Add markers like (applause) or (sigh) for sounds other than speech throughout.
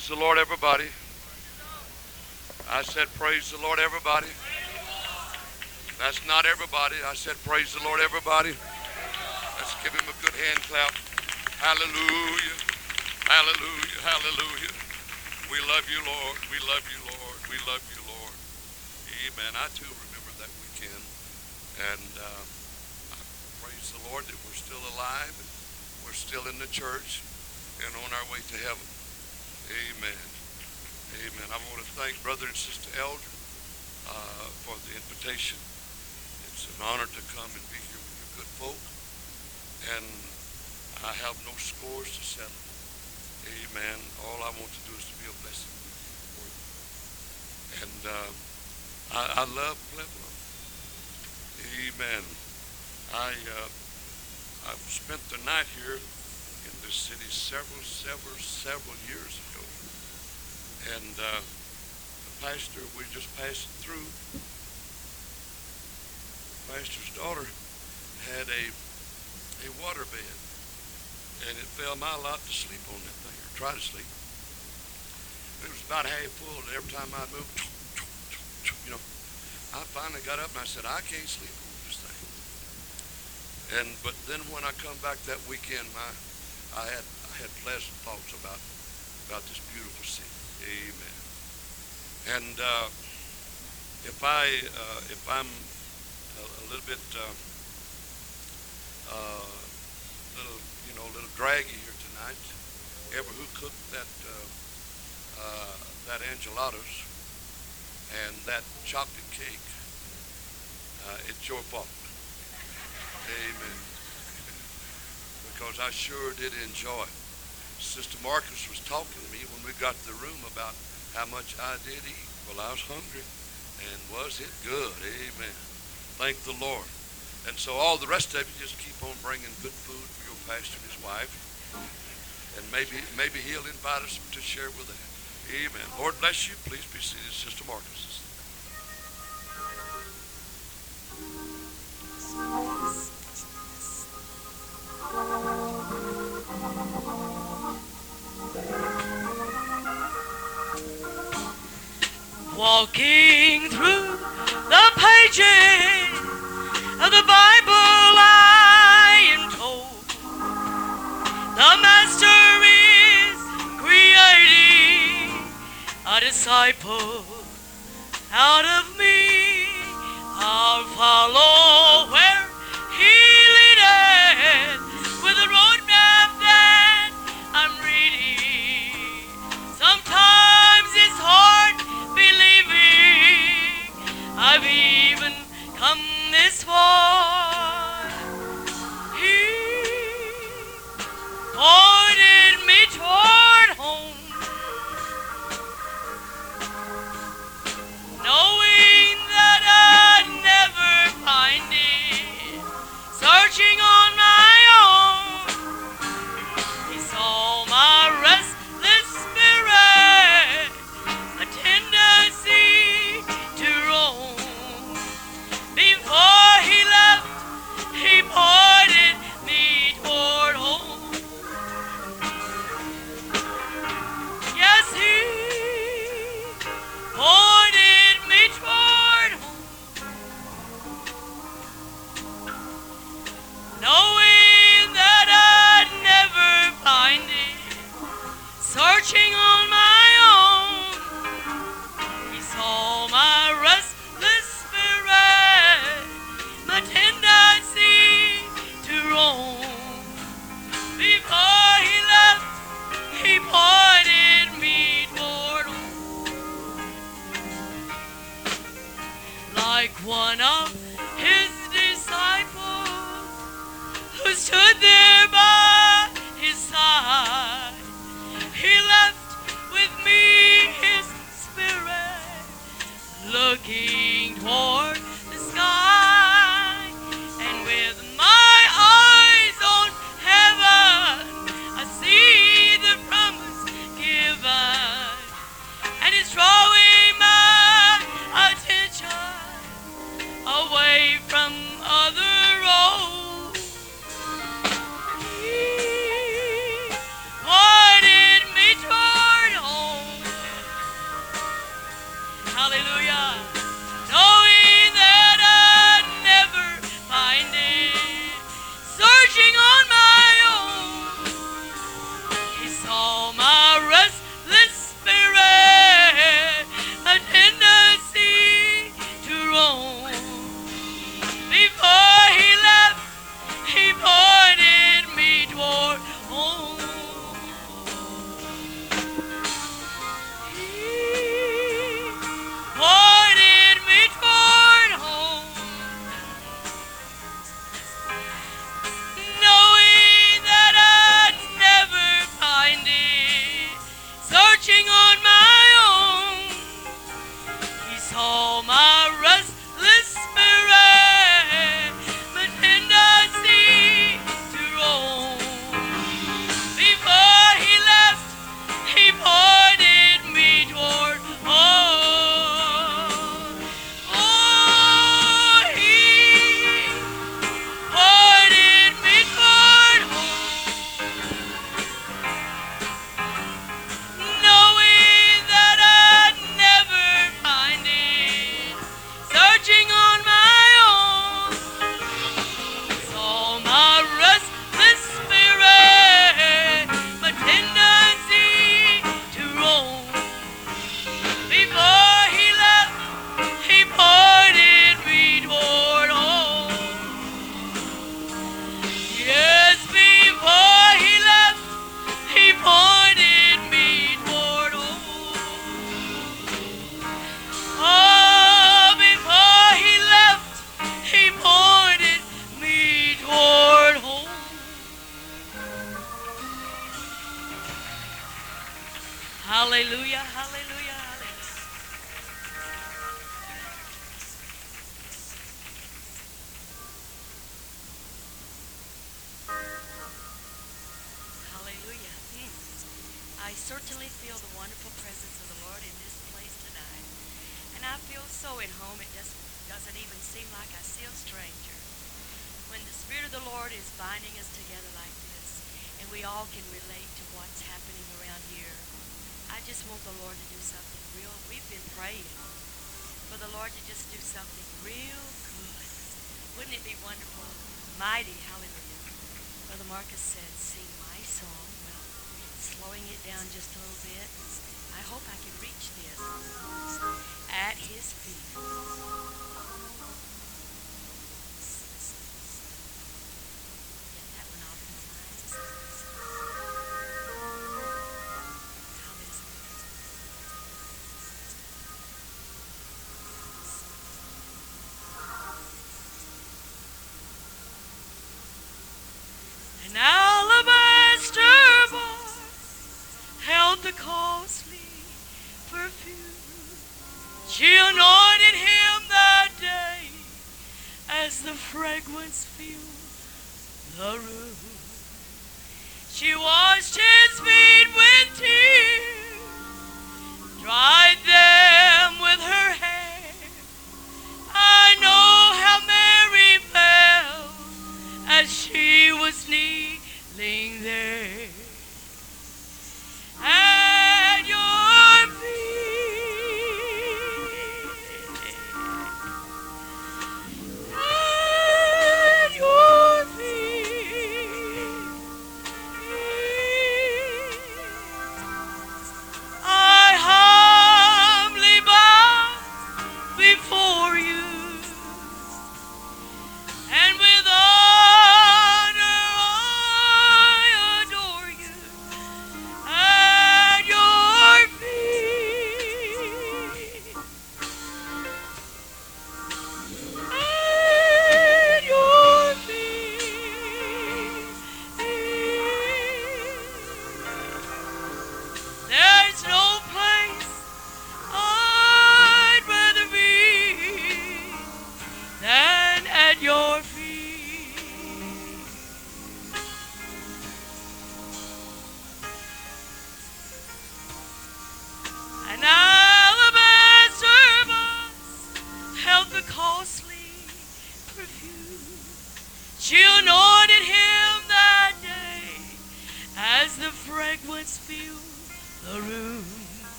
Praise the Lord, everybody. I said, Praise the Lord, everybody. That's not everybody. I said, Praise the Lord, everybody. Let's give him a good hand clap. Hallelujah. Hallelujah. Hallelujah. We love you, Lord. We love you, Lord. We love you, Lord. Amen. I too remember that weekend. And uh, praise the Lord that we're still alive. And we're still in the church and on our way to heaven. Amen. Amen. I want to thank Brother and Sister Elder uh, for the invitation. It's an honor to come and be here with you good folk. And I have no scores to settle. Amen. All I want to do is to be a blessing for you. And uh, I, I love Pueblo. Amen. I uh, I've spent the night here city several, several, several years ago. And uh, the pastor, we just passed through. Pastor's daughter had a a water bed, and it fell my lot to sleep on that thing, or try to sleep. It was about half full, and every time I moved, (tsk) (tsk) you know, I finally got up and I said, I can't sleep on this thing. And but then when I come back that weekend, my I had I had pleasant thoughts about about this beautiful city. Amen. And uh, if I uh, if I'm a, a little bit uh, uh, little you know a little draggy here tonight, ever who cooked that uh, uh, that enchiladas and that chocolate cake, it's your fault. Amen. Because I sure did enjoy it. Sister Marcus was talking to me when we got to the room about how much I did eat. Well, I was hungry, and was it good? Amen. Thank the Lord. And so all the rest of you just keep on bringing good food for your pastor and his wife, and maybe maybe he'll invite us to share with them. Amen. Lord bless you. Please be seated, Sister Marcus. Walking through the pages of the Bible, I am told the Master is creating a disciple out of me. I'll follow where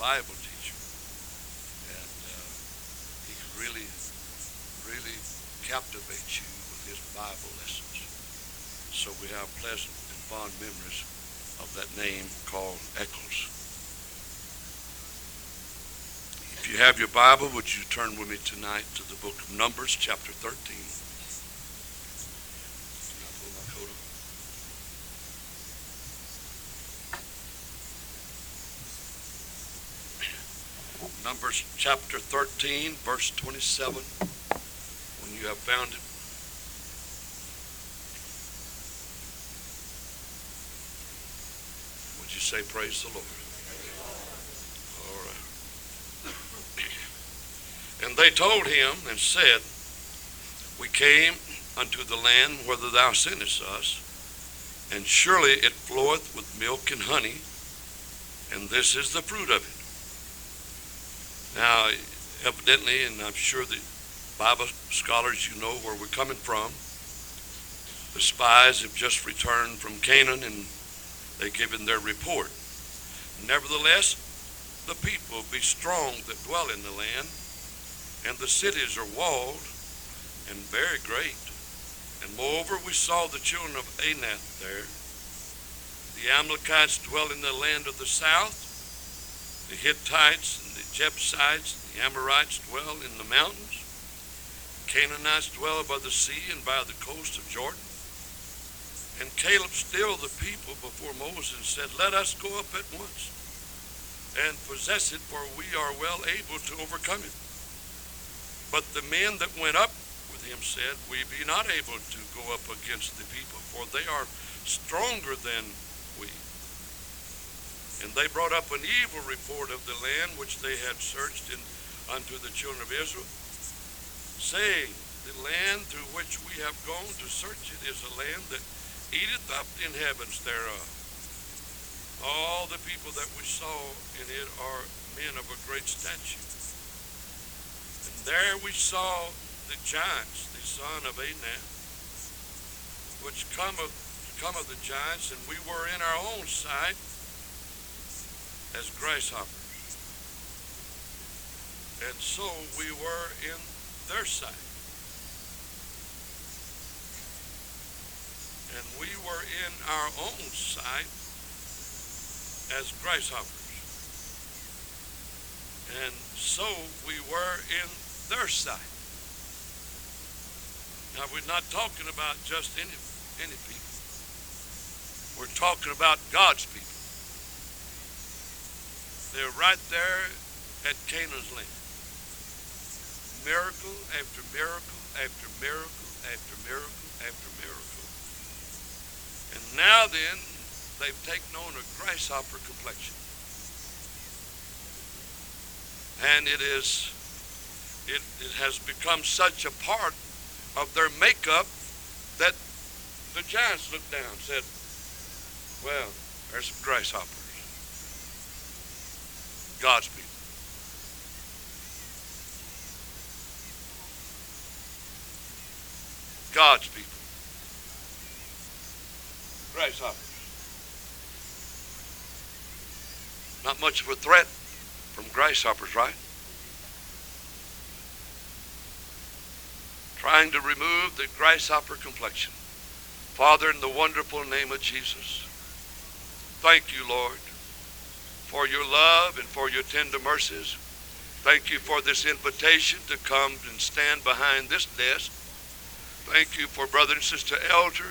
Bible teacher. And uh, he could really, really captivate you with his Bible lessons. So we have pleasant and fond memories of that name called Eccles. If you have your Bible, would you turn with me tonight to the book of Numbers, chapter 13. Can I pull my coat up? Numbers chapter 13, verse 27. When you have found it, would you say, Praise the Lord? All right. (clears throat) And they told him and said, We came unto the land whither thou sentest us, and surely it floweth with milk and honey, and this is the fruit of it. Now, evidently, and I'm sure the Bible scholars, you know where we're coming from. The spies have just returned from Canaan and they've given their report. Nevertheless, the people be strong that dwell in the land, and the cities are walled and very great. And moreover, we saw the children of Anak there. The Amalekites dwell in the land of the south. The Hittites Jebusites, the Amorites dwell in the mountains. Canaanites dwell by the sea and by the coast of Jordan. And Caleb stilled the people before Moses and said, Let us go up at once and possess it, for we are well able to overcome it. But the men that went up with him said, We be not able to go up against the people, for they are stronger than. And they brought up an evil report of the land which they had searched in, unto the children of Israel, saying, The land through which we have gone to search it is a land that eateth up the inhabitants thereof. All the people that we saw in it are men of a great stature. And there we saw the giants, the son of Anak, which come of, come of the giants, and we were in our own sight as grasshoppers. And so we were in their sight. And we were in our own sight as grasshoppers. And so we were in their sight. Now we're not talking about just any any people. We're talking about God's people. They're right there at Canaan's land. Miracle after miracle after miracle after miracle after miracle. And now then, they've taken on a grasshopper complexion. And it is it, it has become such a part of their makeup that the giants looked down and said, Well, there's some grasshoppers. God's people. God's people. Grasshoppers. Not much of a threat from grasshoppers, right? Trying to remove the grasshopper complexion. Father, in the wonderful name of Jesus, thank you, Lord, for your love and for your tender mercies. Thank you for this invitation to come and stand behind this desk. Thank you for brother and sister Elder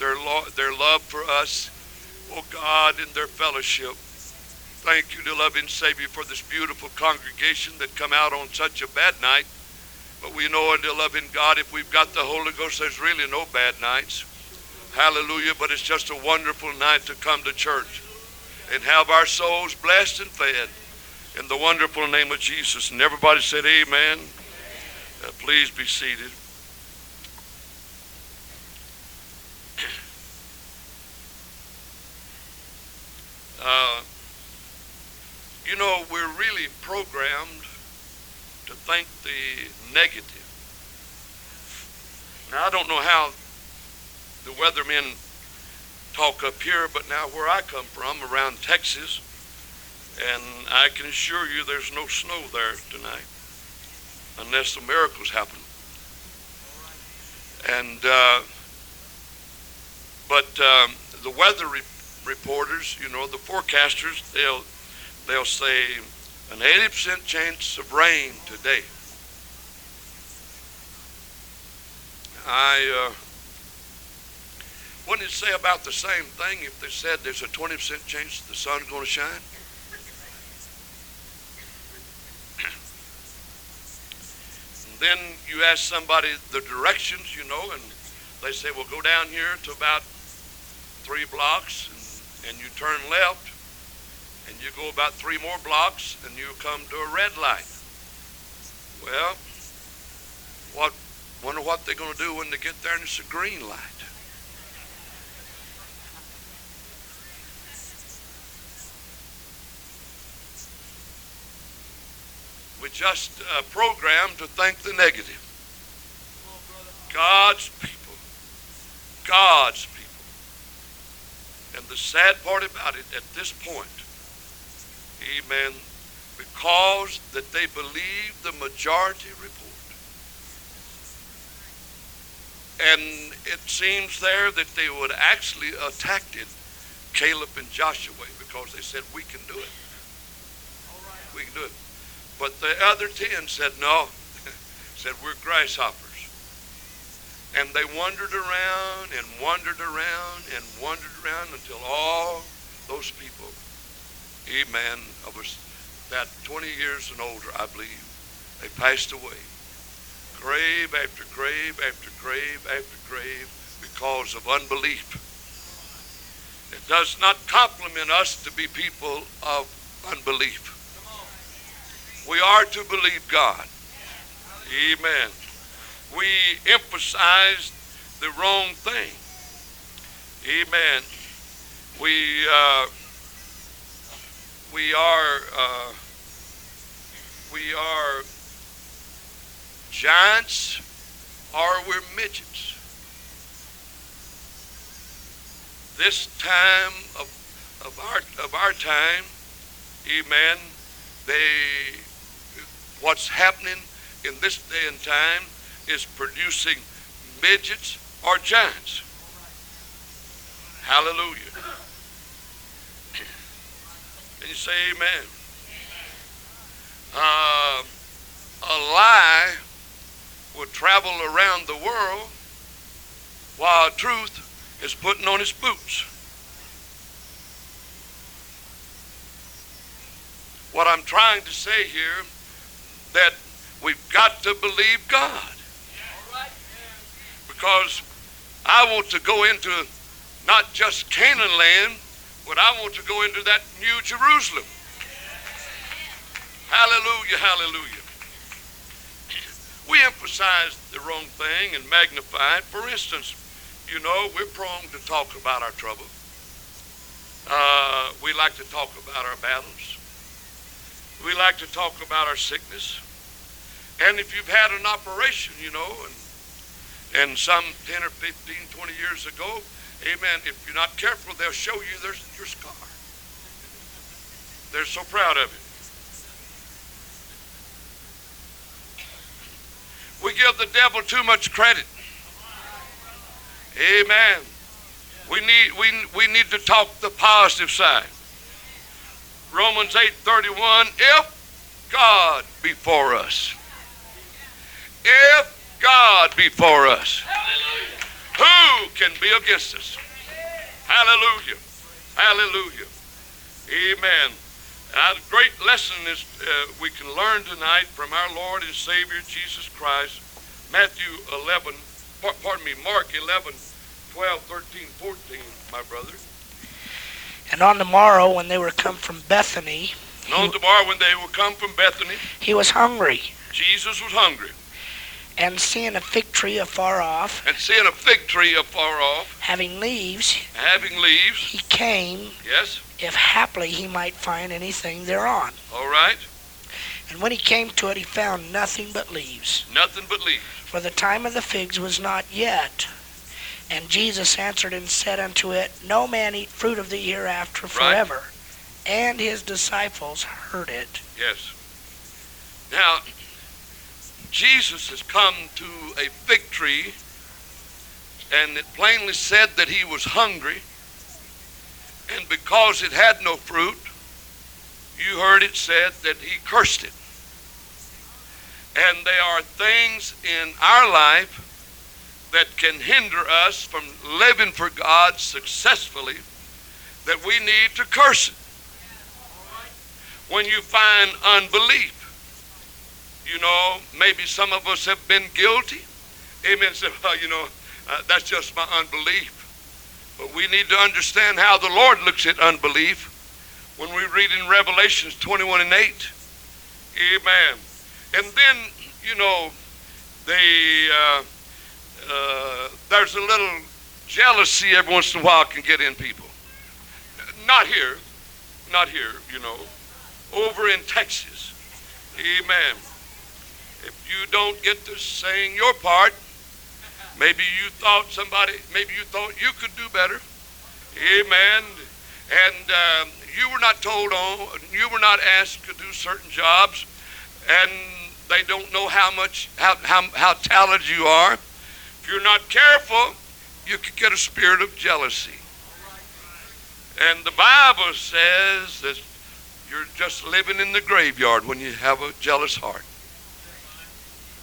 their, lo- their love for us, oh God, in their fellowship. Thank you, dear loving Savior, for this beautiful congregation that come out on such a bad night. But we know, dear loving God, if we've got the Holy Ghost, there's really no bad nights. Hallelujah. But it's just a wonderful night to come to church and have our souls blessed and fed in the wonderful name of Jesus. And everybody said, Amen. Uh, please be seated. (clears throat) Uh, you know, we're really programmed to think the negative. Now, I don't know how the weathermen talk up here, but now where I come from, around Texas, and I can assure you there's no snow there tonight unless the miracles happen. And, uh, but um, the weather re- reporters, you know, the forecasters, they'll, they'll say an 80% chance of rain today. I, uh, wouldn't it say about the same thing if they said there's a 20% chance the sun's going to shine? Then you ask somebody the directions, you know, and they say, well, go down here to about three blocks and, and you turn left and you go about three more blocks and you come to a red light. Well, what wonder what they're going to do when they get there and it's a green light. We just uh, programmed to think the negative. God's people. God's people. And the sad part about it, at this point, amen, because that they believe the majority report. And it seems there that they would actually attacked Caleb and Joshua because they said, we can do it. We can do it. But the other ten said, no, (laughs) said, we're grasshoppers. And they wandered around and wandered around and wandered around until all those people, amen, of us that 20 years and older, I believe, they passed away. Grave after grave after grave after grave because of unbelief. It does not compliment us to be people of unbelief. We are to believe God. Amen. We emphasize the wrong thing. Amen. We uh, we are uh, we are giants or we're midgets. This time of of our of our time, amen. They what's happening in this day and time is producing midgets or giants. Hallelujah. Can you say amen? Uh, a lie will travel around the world while truth is putting on its boots. What I'm trying to say here that we've got to believe God. Because I want to go into not just Canaan land, but I want to go into that new Jerusalem. Hallelujah, hallelujah. (clears throat) We emphasize the wrong thing and magnify it. For instance, you know, we're prone to talk about our trouble. Uh, we like to talk about our battles. We like to talk about our sickness. And if you've had an operation, you know, and and some 10 or 15, 20 years ago, amen, if you're not careful, they'll show you there's your scar. They're so proud of it. We give the devil too much credit. Amen. We need, we, we need to talk the positive side. Romans 8:31, if God be for us. If God be for us, who can be against us? Hallelujah. Hallelujah. Amen. A great lesson is uh, we can learn tonight from our Lord and Savior Jesus Christ. Matthew 11, pardon me, Mark 11, 12, 13, 14, my brother. And on the morrow, when they were come from Bethany, And on morrow when they were come from Bethany, he was hungry. Jesus was hungry. And seeing a fig tree afar off, And seeing a fig tree afar off, having leaves, having leaves, he came, yes, if haply he might find anything thereon. all right, And when he came to it, he found nothing but leaves, nothing but leaves. for the time of the figs was not yet. And Jesus answered and said unto it, No man eat fruit of the hereafter forever. And his disciples heard it. Yes. Now, Jesus has come to a fig tree, and it plainly said that he was hungry, and because it had no fruit, you heard it said that he cursed it. And there are things in our life that can hinder us from living for God successfully that we need to curse it when you find unbelief. You know, maybe some of us have been guilty. Amen. Say, (laughs) well, you know, uh, that's just my unbelief. But we need to understand how the Lord looks at unbelief when we read in Revelations 21 and 8. Amen. And then, you know, they, uh, uh, there's a little jealousy every once in a while can get in people. Not here, not here, you know, over in Texas. Amen. If you don't get to saying your part, maybe you thought somebody, maybe you thought you could do better. Amen. And um, you were not told on, you were not asked to do certain jobs, and they don't know how much, how, how, how talented you are. If you're not careful, you could get a spirit of jealousy. And the Bible says that you're just living in the graveyard when you have a jealous heart.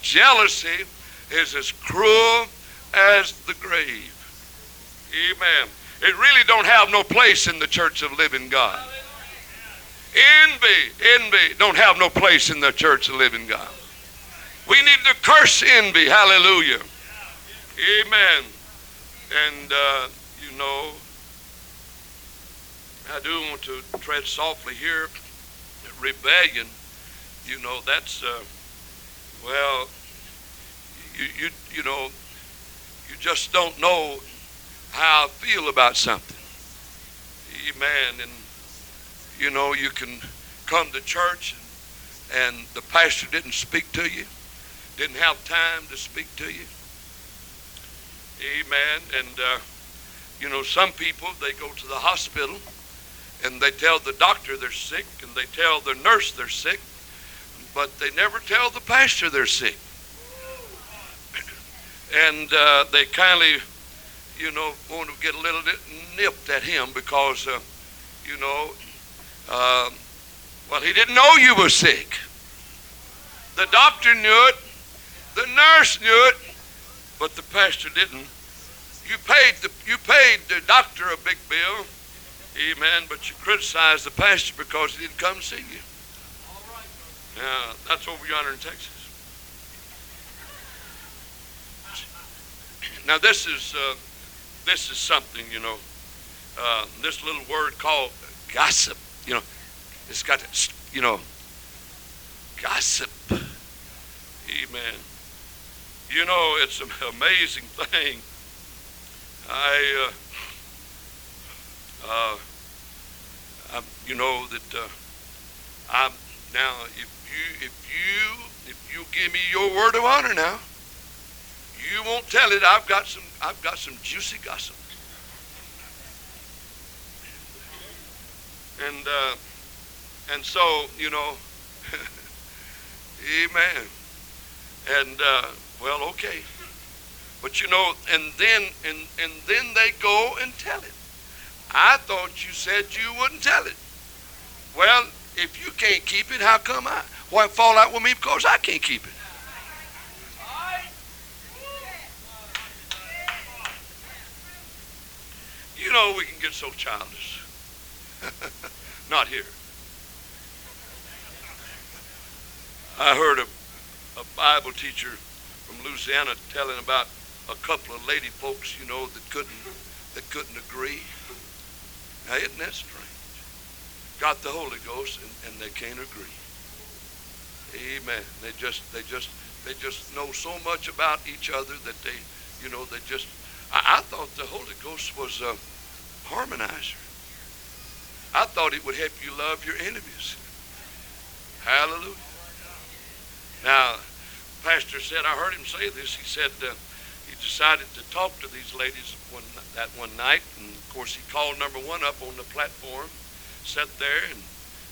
Jealousy is as cruel as the grave. Amen. It really don't have no place in the church of living God. Envy, envy don't have no place in the church of living God. We need to curse envy. Hallelujah. Amen. And, uh, you know, I do want to tread softly here. Rebellion, you know, that's, uh, well, you, you, you know, you just don't know how I feel about something. Amen. And, you know, you can come to church and, and the pastor didn't speak to you, didn't have time to speak to you. Amen. And, uh, you know, some people, they go to the hospital and they tell the doctor they're sick and they tell the nurse they're sick, but they never tell the pastor they're sick. (clears throat) And uh, they kindly, you know, want to get a little bit nipped at him because, uh, you know, uh, well, he didn't know you were sick. The doctor knew it, the nurse knew it, but the pastor didn't. You paid the you paid the doctor a big bill, amen, but you criticized the pastor because he didn't come see you. Yeah, that's over yonder in Texas. Now this is uh, this is something you know. Uh, this little word called gossip. You know, it's got you know gossip. Amen. You know, it's an amazing thing. I, uh, uh, I you know that uh, I'm now. If you, if you, if you give me your word of honor now, you won't tell it. I've got some. I've got some juicy gossip. And uh, and so you know, (laughs) Amen. And uh, well, okay. But you know, and then and and then they go and tell it. I thought you said you wouldn't tell it. Well, if you can't keep it, how come I? Why fall out with me because I can't keep it? You know we can get so childish. (laughs) Not here. I heard a, a Bible teacher from Louisiana telling about a couple of lady folks, you know, that couldn't that couldn't agree. Now isn't that strange? Got the Holy Ghost and, and they can't agree. Amen. They just they just they just know so much about each other that they you know they just I, I thought the Holy Ghost was a harmonizer. I thought it would help you love your enemies. Hallelujah. Now, Pastor said, I heard him say this. He said uh, he decided to talk to these ladies one, that one night, and of course he called number one up on the platform, sat there, and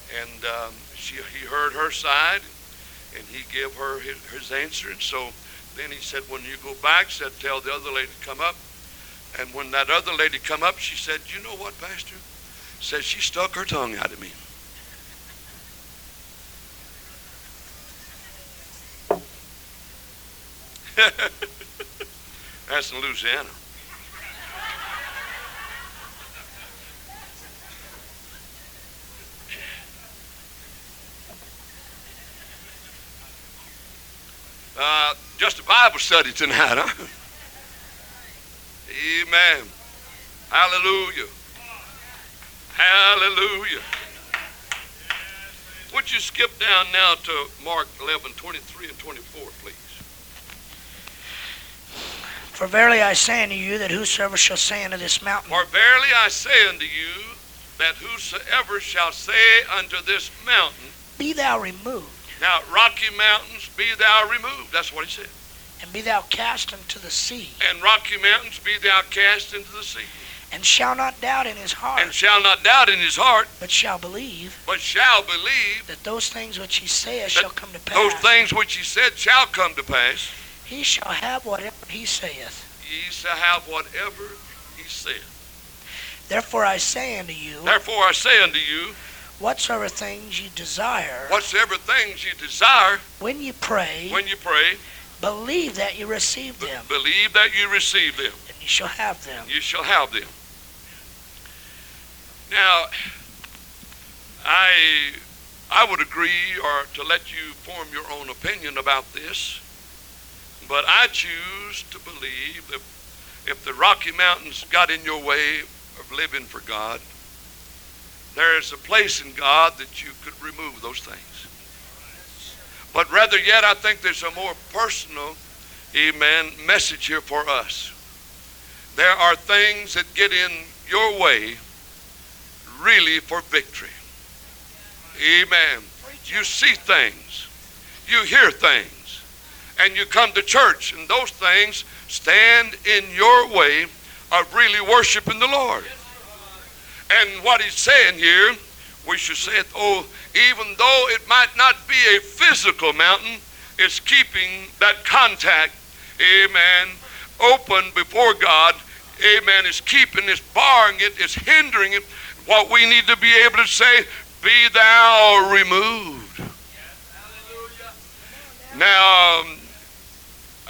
and um, she he heard her side, and he gave her his, his answer, and so then he said, when you go back, said tell the other lady to come up, and when that other lady come up, she said, you know what, Pastor? Said she stuck her tongue out at me. (laughs) That's in Louisiana. Uh, just a Bible study tonight, huh? Amen. Hallelujah. Hallelujah. Would you skip down now to Mark 11, 23 and 24, please? For verily I say unto you that whosoever shall say unto this mountain, For verily I say unto you that whosoever shall say unto this mountain, Be thou removed, now rocky mountains, be thou removed. That's what he said. and be thou cast into the sea, And rocky mountains, be thou cast into the sea. and shall not doubt in his heart. And shall not doubt in his heart, but shall believe but shall believe that those things which he saith shall come to pass. those things which he said shall come to pass. He shall have whatever he saith. Ye shall have whatever he saith. Therefore I say unto you, Therefore I say unto you, whatsoever things ye desire, whatsoever things ye desire when ye pray, when you pray, believe that you receive them, believe that you receive them. and you shall have them. You shall have them. Now, I I would agree or to let you form your own opinion about this, but I choose to believe that if the Rocky Mountains got in your way of living for God, there is a place in God that you could remove those things. But rather yet, I think there's a more personal, amen, message here for us. There are things that get in your way really for victory. Amen. You see things, you hear things, and you come to church, and those things stand in your way of really worshiping the Lord. And what he's saying here, we should say it, oh, even though it might not be a physical mountain, it's keeping that contact, amen, open before God, amen, is keeping, is barring it, it, is hindering it. What we need to be able to say, be thou removed. Now, um,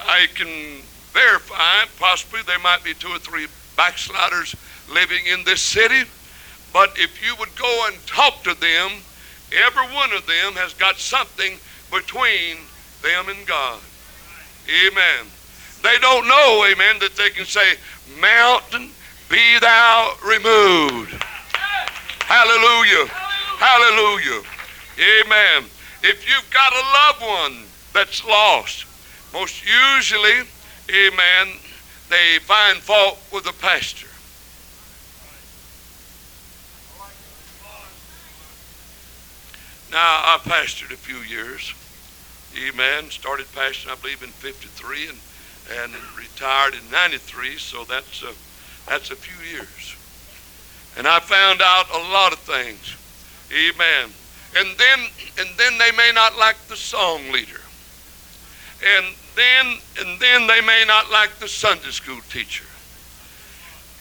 I can verify, possibly there might be two or three backsliders living in this city, but if you would go and talk to them, every one of them has got something between them and God. Amen. They don't know, amen, that they can say, Mountain, be thou removed. Hallelujah. Hallelujah. Amen. If you've got a loved one that's lost, most usually, amen, they find fault with the pastor. Now, I pastored a few years. Amen. Started pastoring, I believe, in 53 and, and retired in 93, so that's a, that's a few years. And I found out a lot of things. Amen. And then and then they may not like the song leader. And then and then they may not like the Sunday school teacher.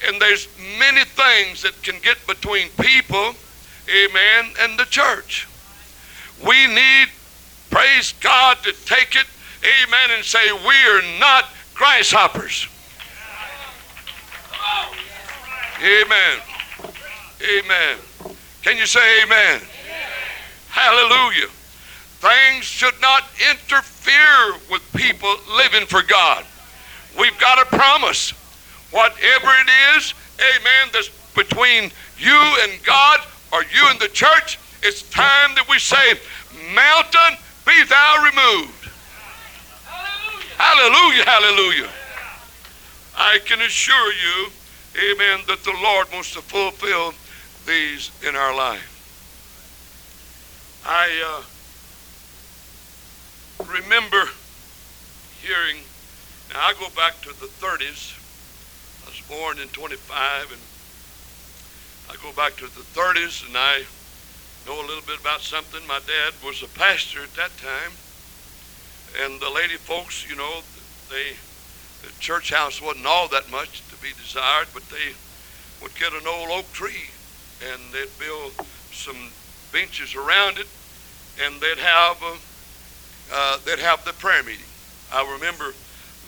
And there's many things that can get between people, amen, and the church. We need, praise God, to take it, amen, and say we are not grasshoppers. Amen. Amen. Can you say amen? Hallelujah. Things should not interfere with people living for God. We've got a promise. Whatever it is, amen, that's between you and God or you and the church, it's time that we say, Mountain, be thou removed. Hallelujah, hallelujah. hallelujah. I can assure you, amen, that the Lord wants to fulfill these in our life. I uh, remember hearing, now I go back to the 30s. I was born in 25, and I go back to the 30s, and I know a little bit about something. My dad was a pastor at that time, and the lady folks, you know, they the church house wasn't all that much to be desired, but they would get an old oak tree, and they'd build some benches around it, and they'd have uh, uh, they'd have the prayer meeting. I remember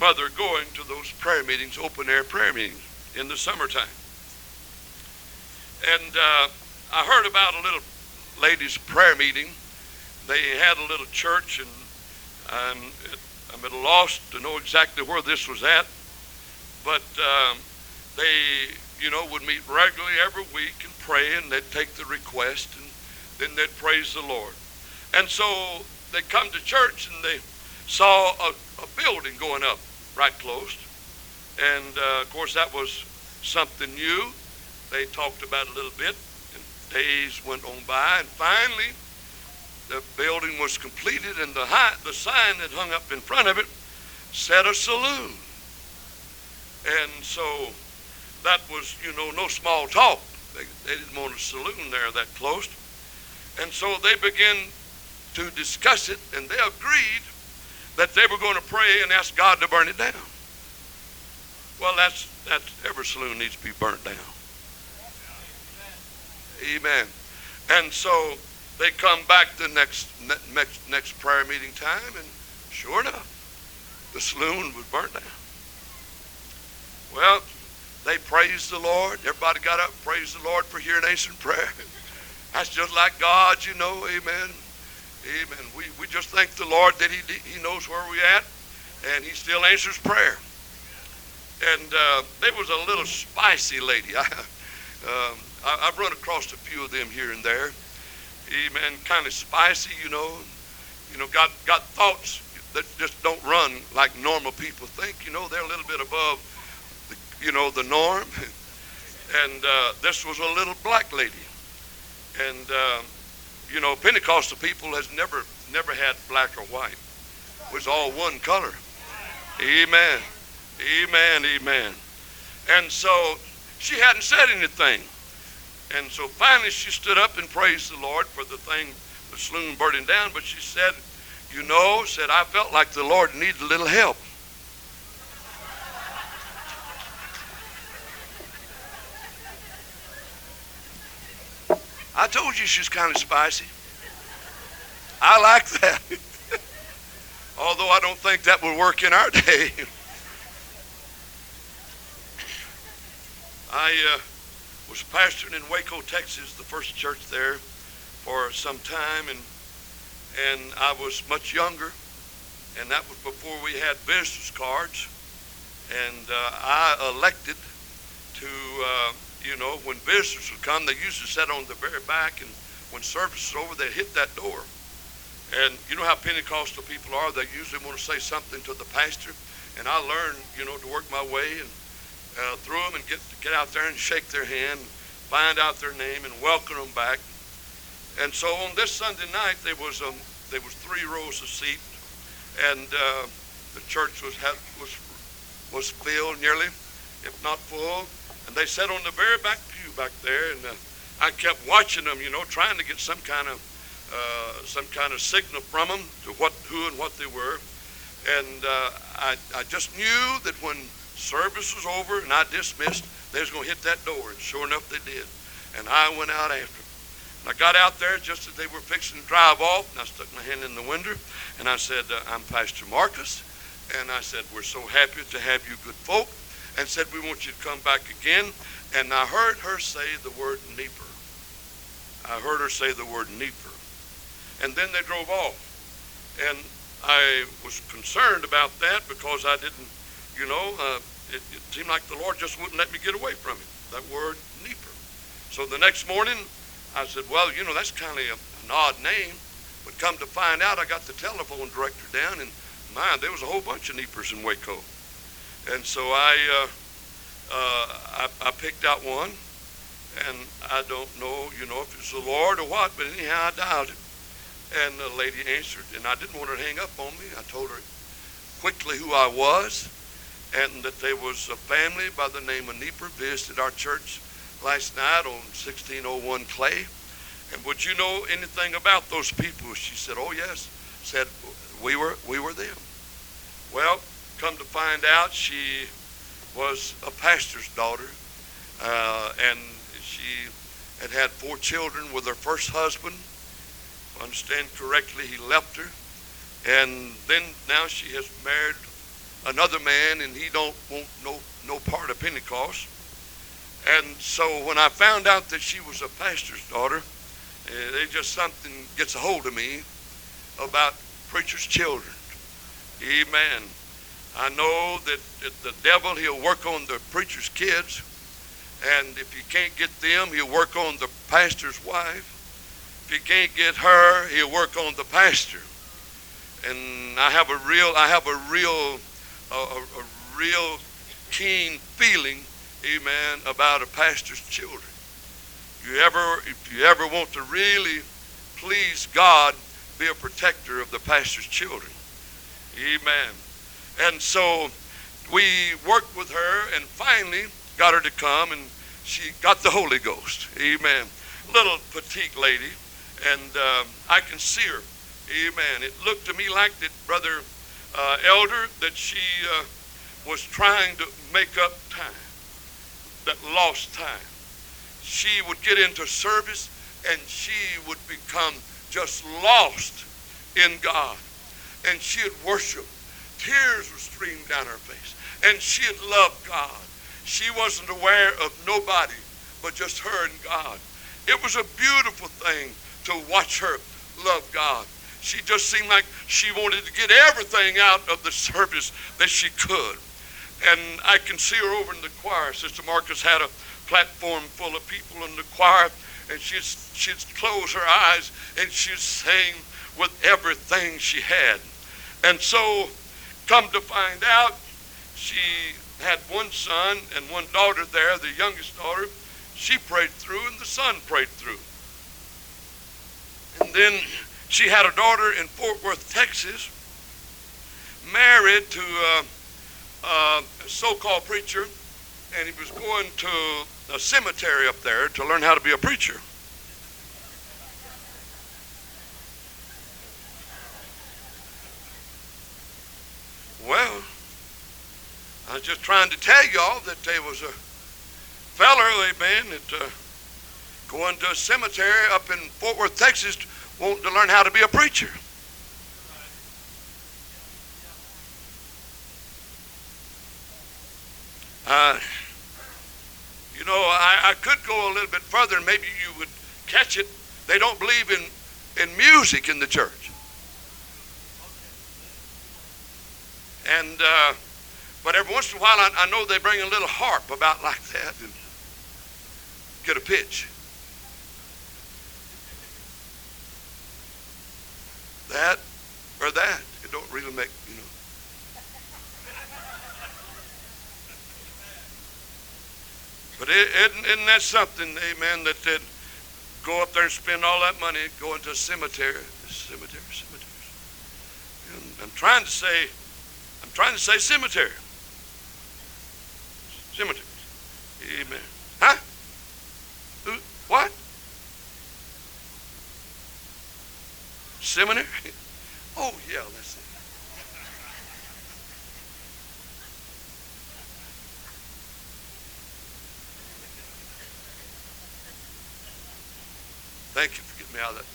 mother going to those prayer meetings, open air prayer meetings in the summertime. And uh, I heard about a little ladies' prayer meeting. They had a little church, and I'm, I'm at a loss to know exactly where this was at. But um, they, you know, would meet regularly every week and pray, and they'd take the request, and then they'd praise the Lord. And so they come to church, and they saw a, a building going up right close. And uh, of course, that was something new. They talked about a little bit, and days went on by, and finally, the building was completed, and the, high, the sign that hung up in front of it said a saloon. And so that was, you know, no small talk. They, they didn't want a saloon there that close. And so they began to discuss it, and they agreed that they were going to pray and ask God to burn it down. Well, that's that's every saloon needs to be burnt down. Amen. And so they come back the next next next prayer meeting time, and sure enough, the saloon was burnt down. Well, they praised the Lord. Everybody got up, praised the Lord for hearing answered prayer. (laughs) That's just like God, you know. Amen. Amen. We, we just thank the Lord that he, he knows where we're at, and He still answers prayer. And uh, there was a little spicy lady. (laughs) I, um, I, have run across a few of them here and there. Amen. Kind of spicy, you know. You know, got got thoughts that just don't run like normal people think. You know, they're a little bit above, the, you know, the norm. (laughs) And uh, this was a little black lady, and. Uh, you know, Pentecostal people has never never had black or white. It was all one color. Amen. Amen. Amen. And so she hadn't said anything. And so finally she stood up and praised the Lord for the thing, the saloon burning down. But she said, you know, said, I felt like the Lord needed a little help. I told you she's kind of spicy. I like that. (laughs) Although I don't think that would work in our (laughs) day. I uh, was pastoring in Waco, Texas, the first church there, for some time, and and I was much younger, and that was before we had business cards, and uh, I elected to. Uh, you know, when visitors would come, they used to sit on the very back, and when service was over, they'd hit that door. And you know how Pentecostal people are; they usually want to say something to the pastor. And I learned, you know, to work my way and uh, through them and get get out there and shake their hand, find out their name, and welcome them back. And so on this Sunday night, there was um, there was three rows of seats, and uh, the church was had, was was filled nearly, if not full. And they sat on the very back pew back there, and uh, I kept watching them, you know, trying to get some kind of uh, some kind of signal from them to what, who, and what they were. And uh, I, I just knew that when service was over and I dismissed, they was going to hit that door, and sure enough, they did. And I went out after them. And I got out there just as they were fixing to drive off, and I stuck my hand in the window, and I said, uh, "I'm Pastor Marcus," and I said, "We're so happy to have you, good folk." And said, We want you to come back again. And I heard her say the word Nieper. I heard her say the word Nieper. And then they drove off. And I was concerned about that because I didn't you know, uh, it, it seemed like the Lord just wouldn't let me get away from it. That word, Nieper. So the next morning, I said, well, you know, that's kind of an odd name. But come to find out, I got the telephone director down, and man, there was a whole bunch of Niepers in Waco. And so I, uh, uh, I, I picked out one, and I don't know, you know, if it's the Lord or what, but anyhow, I dialed it. And the lady answered, and I didn't want her to hang up on me. I told her quickly who I was, and that there was a family by the name of Nieper visited our church last night on 1601 Clay. And would you know anything about those people? She said, Oh yes. Said we were we were them. Well, come to find out, she was a pastor's daughter, uh, and she had had four children with her first husband. If I understand correctly, he left her, and then now she has married another man, and he don't want no no part of Pentecost. And so when I found out that she was a pastor's daughter, it just something gets a hold of me about preachers' children. Amen. I know that, the devil, he'll work on the preacher's kids, and if he can't get them, he'll work on the pastor's wife. If he can't get her, he'll work on the pastor. And I have a real, I have a real, a, a real keen feeling, amen, about a pastor's children. You ever, if you ever want to really please God, be a protector of the pastor's children. Amen. And so we worked with her and finally got her to come and she got the Holy Ghost. Amen. Little petite lady. And um, I can see her. Amen. It looked to me like that Brother uh, Elder that she uh, was trying to make up time, that lost time. She would get into service and she would become just lost in God. And she'd worship Tears were stream down her face. And she had loved God. She wasn't aware of nobody but just her and God. It was a beautiful thing to watch her love God. She just seemed like she wanted to get everything out of the service that she could. And I can see her over in the choir. Sister Marcus had a platform full of people in the choir, and she'd, she'd close her eyes and she'd sing with everything she had. And so Come to find out, she had one son and one daughter there, the youngest daughter. She prayed through, and the son prayed through. And then she had a daughter in Fort Worth, Texas, married to a, a so-called preacher, and he was going to a cemetery up there to learn how to be a preacher. Well, I was just trying to tell y'all that there was a feller, amen, that uh, going to a cemetery up in Fort Worth, Texas, wanting to learn how to be a preacher. Uh, you know, I, I could go a little bit further and maybe you would catch it. They don't believe in, in music in the church. And uh, but every once in a while, I, I know they bring a little harp about (laughs) like that and get a pitch. That or that. It don't really make you know. But is isn't, isn't that something, amen, that that go up there and spend all that money going to a cemetery, cemetery, cemeteries. And I'm trying to say I'm trying to say cemetery. Cemeteries. Amen. Huh? Who? What? Seminary? Oh, yeah, that's it. Thank you for getting me out of that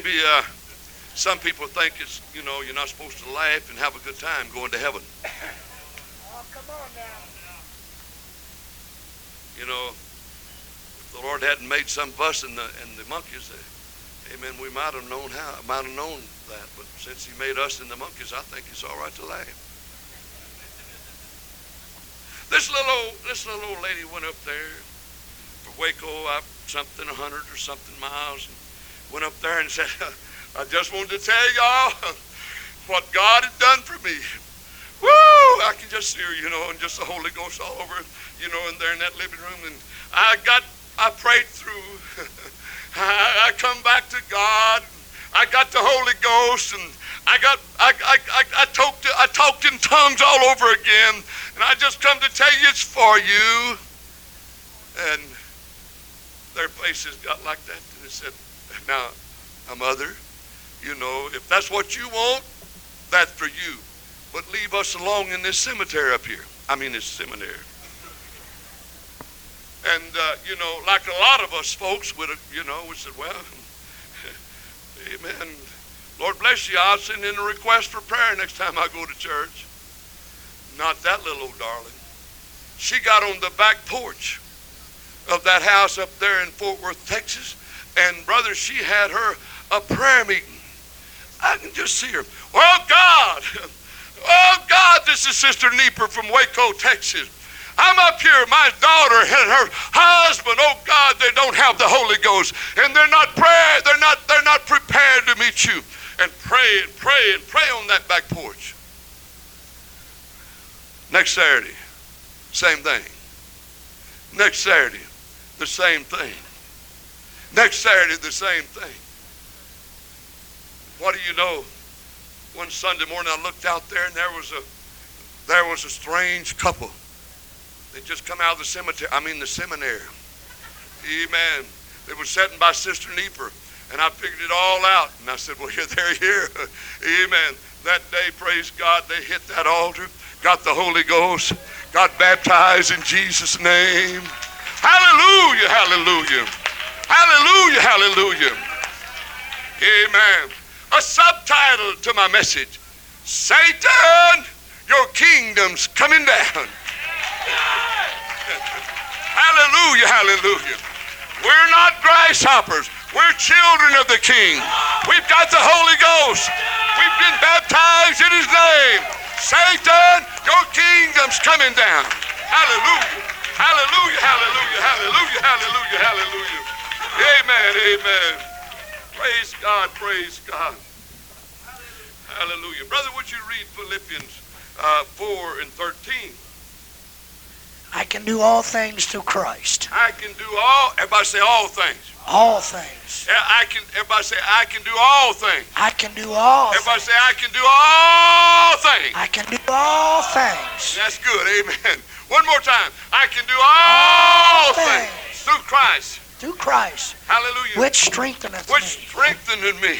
Maybe uh, some people think it's, you know, you're not supposed to laugh and have a good time going to heaven. Oh, come on now. You know, if the Lord hadn't made some fuss in the in the monkeys, uh, amen, we might have known how, might have known that. But since He made us and the monkeys, I think it's all right to laugh. This little old, this little old lady went up there for Waco, up something a hundred or something miles, and went up there and said, (laughs) "I just wanted to tell y'all what God had done for me." Woo! I can just her, you know, and just the Holy Ghost all over, you know, in there in that living room. And I got, I prayed through. (laughs) I, I come back to God. I got the Holy Ghost, and I got, I, I, I, I talked, I talked in tongues all over again. And I just come to tell you it's for you. And their faces got like that, and they said, "Now, a mother, you know, if that's what you want, that's for you." but leave us alone in this cemetery up here. I mean, this seminary. And, uh, you know, like a lot of us folks would have, you know, we said, well, (laughs) amen. Lord bless you. I'll send in a request for prayer next time I go to church. Not that little old darling. She got on the back porch of that house up there in Fort Worth, Texas, and brother, she had her a prayer meeting. I can just see her. Well, God, (laughs) Oh, God, this is Sister Nieper from Waco, Texas. I'm up here. My daughter and her husband, oh God, they don't have the Holy Ghost. And they're not pray, they're not, they're not prepared to meet you. And pray and pray and pray on that back porch. Next Saturday, same thing. Next Saturday, the same thing. Next Saturday, the same thing. What do you know? one Sunday morning I looked out there and there was a there was a strange couple. They just come out of the cemetery. I mean the seminary. Amen. They were sitting by Sister Nieper. And I figured it all out. And I said, Well, yeah, (laughs) they're here. Amen. That day, praise God, they hit that altar, got the Holy Ghost, got baptized in Jesus' name. Hallelujah, hallelujah. Hallelujah, hallelujah. Amen a subtitle to my message Satan, your kingdom's coming down. (laughs) hallelujah, hallelujah. We're not grasshoppers. We're children of the King. We've got the Holy Ghost. We've been baptized in His name. Satan, your kingdom's coming down. Hallelujah. Hallelujah, hallelujah, hallelujah, hallelujah, hallelujah. Amen, amen. Praise God, praise God. Hallelujah. Brother, would you read Philippians uh, 4 and 13? I can do all things through Christ. I can do all, everybody say all things. All things. Yeah, I can, everybody say, I can do all things. I can do all Everybody say, I can do all things. I can do all things. That's good, amen. One more time. I can do all, all things. things through Christ through Christ. Hallelujah. Which strengtheneth Which me. strengtheneth me.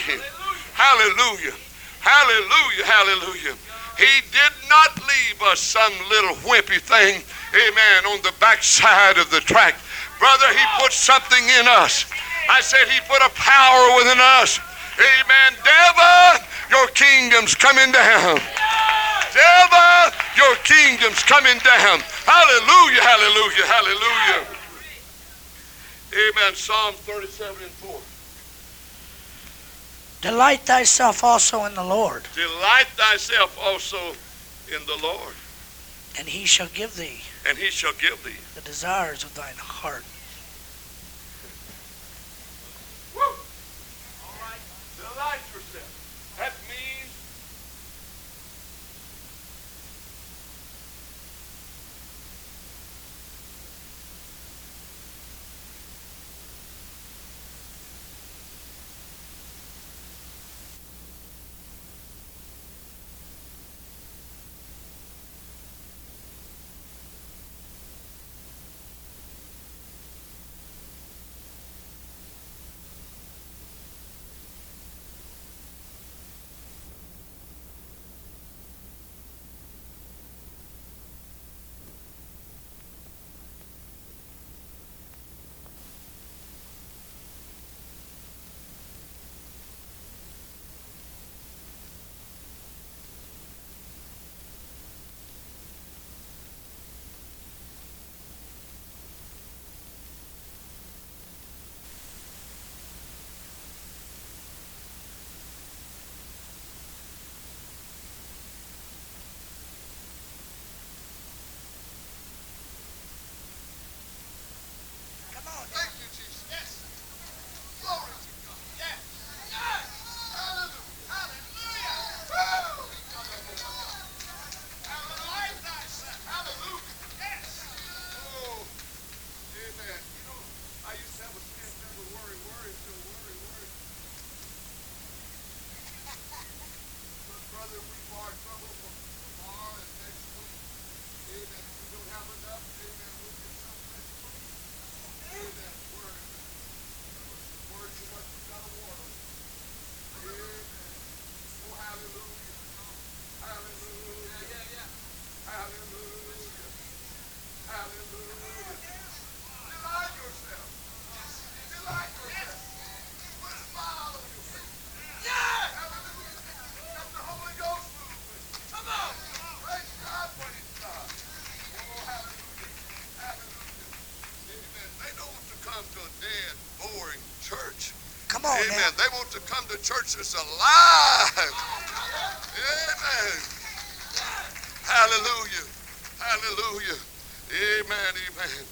Hallelujah. Hallelujah. Hallelujah. He did not leave us some little wimpy thing, amen, on the backside of the track. Brother, he put something in us. I said he put a power within us. Amen. Devil, your kingdom's coming down. Devil, your kingdom's coming down. Hallelujah, hallelujah, hallelujah. Amen. Psalm 37 and 4. Delight thyself also in the Lord. Delight thyself also in the Lord. And he shall give thee. And he shall give thee. The desires of thine heart. Church is alive. Amen. Hallelujah. Hallelujah. Amen. Amen.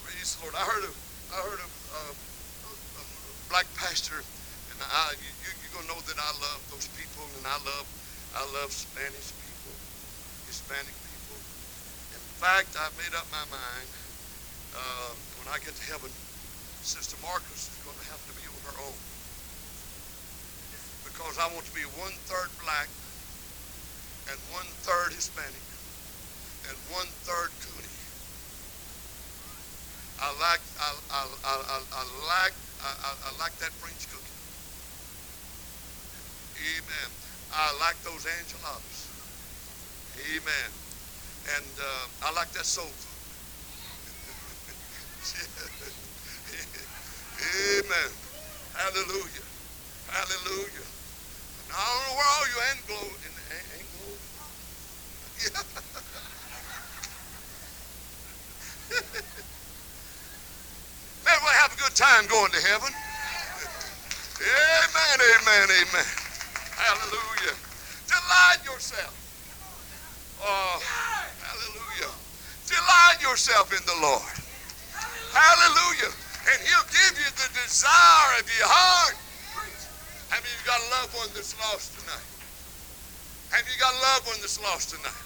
Praise the Lord. I heard of I heard of uh, a black pastor, and I you, you're gonna know that I love those people, and I love I love Spanish people, Hispanic people. In fact, I made up my mind uh, when I get to heaven, Sister Marcus is going to have to be on her own because I want to be one third black and one third Hispanic and one third Cooney. I like I, I, I, I, I like I, I, I like that French cooking. Amen. I like those enchiladas. Amen. And uh, I like that soul food. Amen. Hallelujah. Hallelujah. Now, I don't know where all you Anglo, in, Anglo, Man, we'll have a good time going to heaven. Amen, amen, amen. Hallelujah. Delight yourself. Oh, hallelujah. Delight yourself in the Lord. Hallelujah. And he'll give you the desire of your heart. Have you got a loved one that's lost tonight? Have you got a loved one that's lost tonight?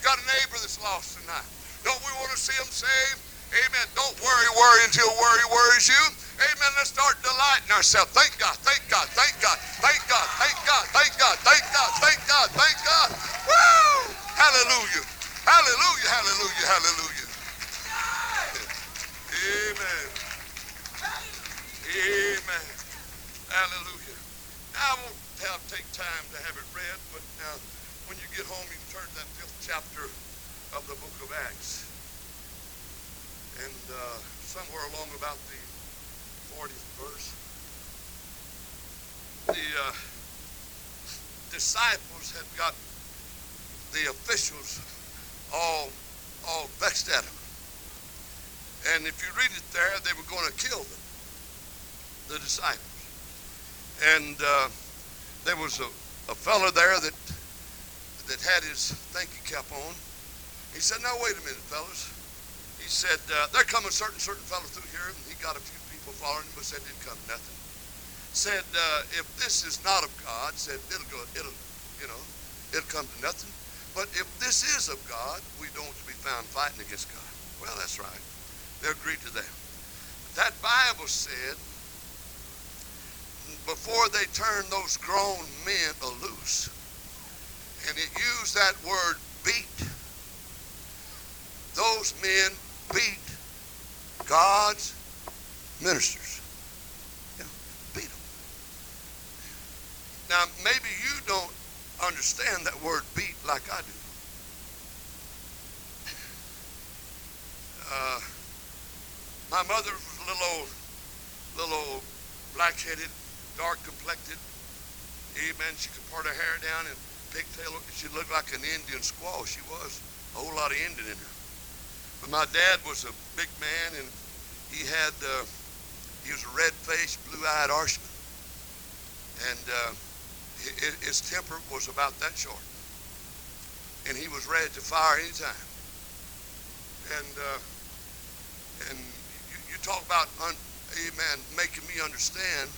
Got a neighbor that's lost tonight? Don't we want to see them saved? Amen. Don't worry, worry until worry worries you. Amen. Let's start delighting ourselves. Thank God, thank God, thank God, thank God, thank God, thank God, thank God, thank God, thank God. Woo! Hallelujah. Hallelujah, hallelujah, hallelujah. Amen. Amen. Hallelujah. Now, I won't have, take time to have it read, but now, when you get home, you can turn to that fifth chapter of the book of Acts. And uh, somewhere along about the 40th verse, the uh, disciples had got the officials all, all vexed at them. And if you read it there, they were going to kill them, the disciples. And uh, there was a, a fellow there that that had his thinking cap on. He said, "Now wait a minute, fellas." He said, uh, "There come a certain certain fellow through here, and he got a few people following him, but said didn't come nothing." Said, uh, "If this is not of God, said it'll go, it'll, you know, it'll come to nothing. But if this is of God, we don't want to be found fighting against God." Well, that's right. They agreed to that. That Bible said before they turned those grown men loose, and it used that word beat, those men beat God's ministers. Yeah, beat them. Now, maybe you don't understand that word beat like I do. Uh, my mother was a little old, little old black-headed, dark complected. Amen. She could part her hair down and pigtail. She looked like an Indian squaw. She was a whole lot of Indian in her. But my dad was a big man, and he had uh, he was a red-faced, blue-eyed Irishman, and uh, his, temper was about that short, and he was ready to fire anytime. And uh, and you, you talk about un, amen, making me understand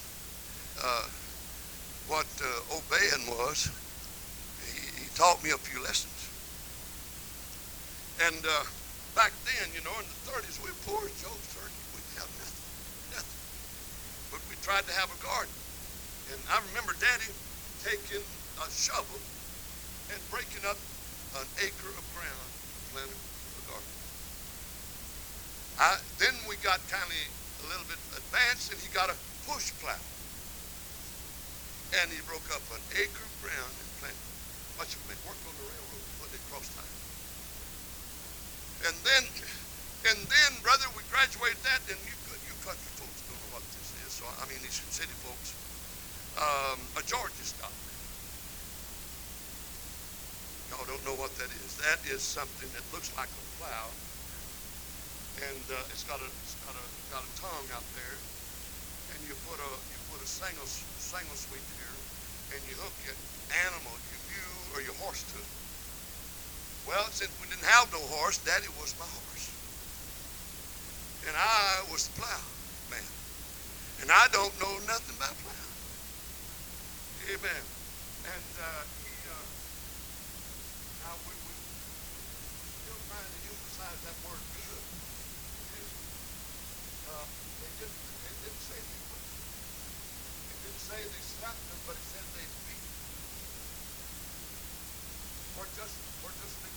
uh, what uh, obeying was. He, he, taught me a few lessons. And uh, back then, you know, in the 30s, we were poor as Job's turkey. We didn't have nothing, nothing. But we tried to have a garden. And I remember Daddy taking a shovel and breaking up an acre of ground planting a garden. I, then we got kind of a little bit advanced, and he got a push plow and he broke up an acre of ground and planted. Much of it worked on the railroad, putting it cross time. And then, and then, brother, we graduated that, and you, you country folks don't know what this is. So I mean, these city folks, um, a Georgia stock. Y'all don't know what that is. That is something that looks like a plow, and uh, it's got a it's got a got a tongue out there, and you put a you put a single single sweep here, and you hook your animal, your mule or your horse to it. Well, since we didn't have no horse, Daddy was my horse, and I was the plow man, and I don't know nothing about plow. Amen. And uh, he, uh, now we, we still trying to emphasize that word good. Uh, they didn't, it didn't say they would. It didn't say they slapped but it they beat. Or just, or just it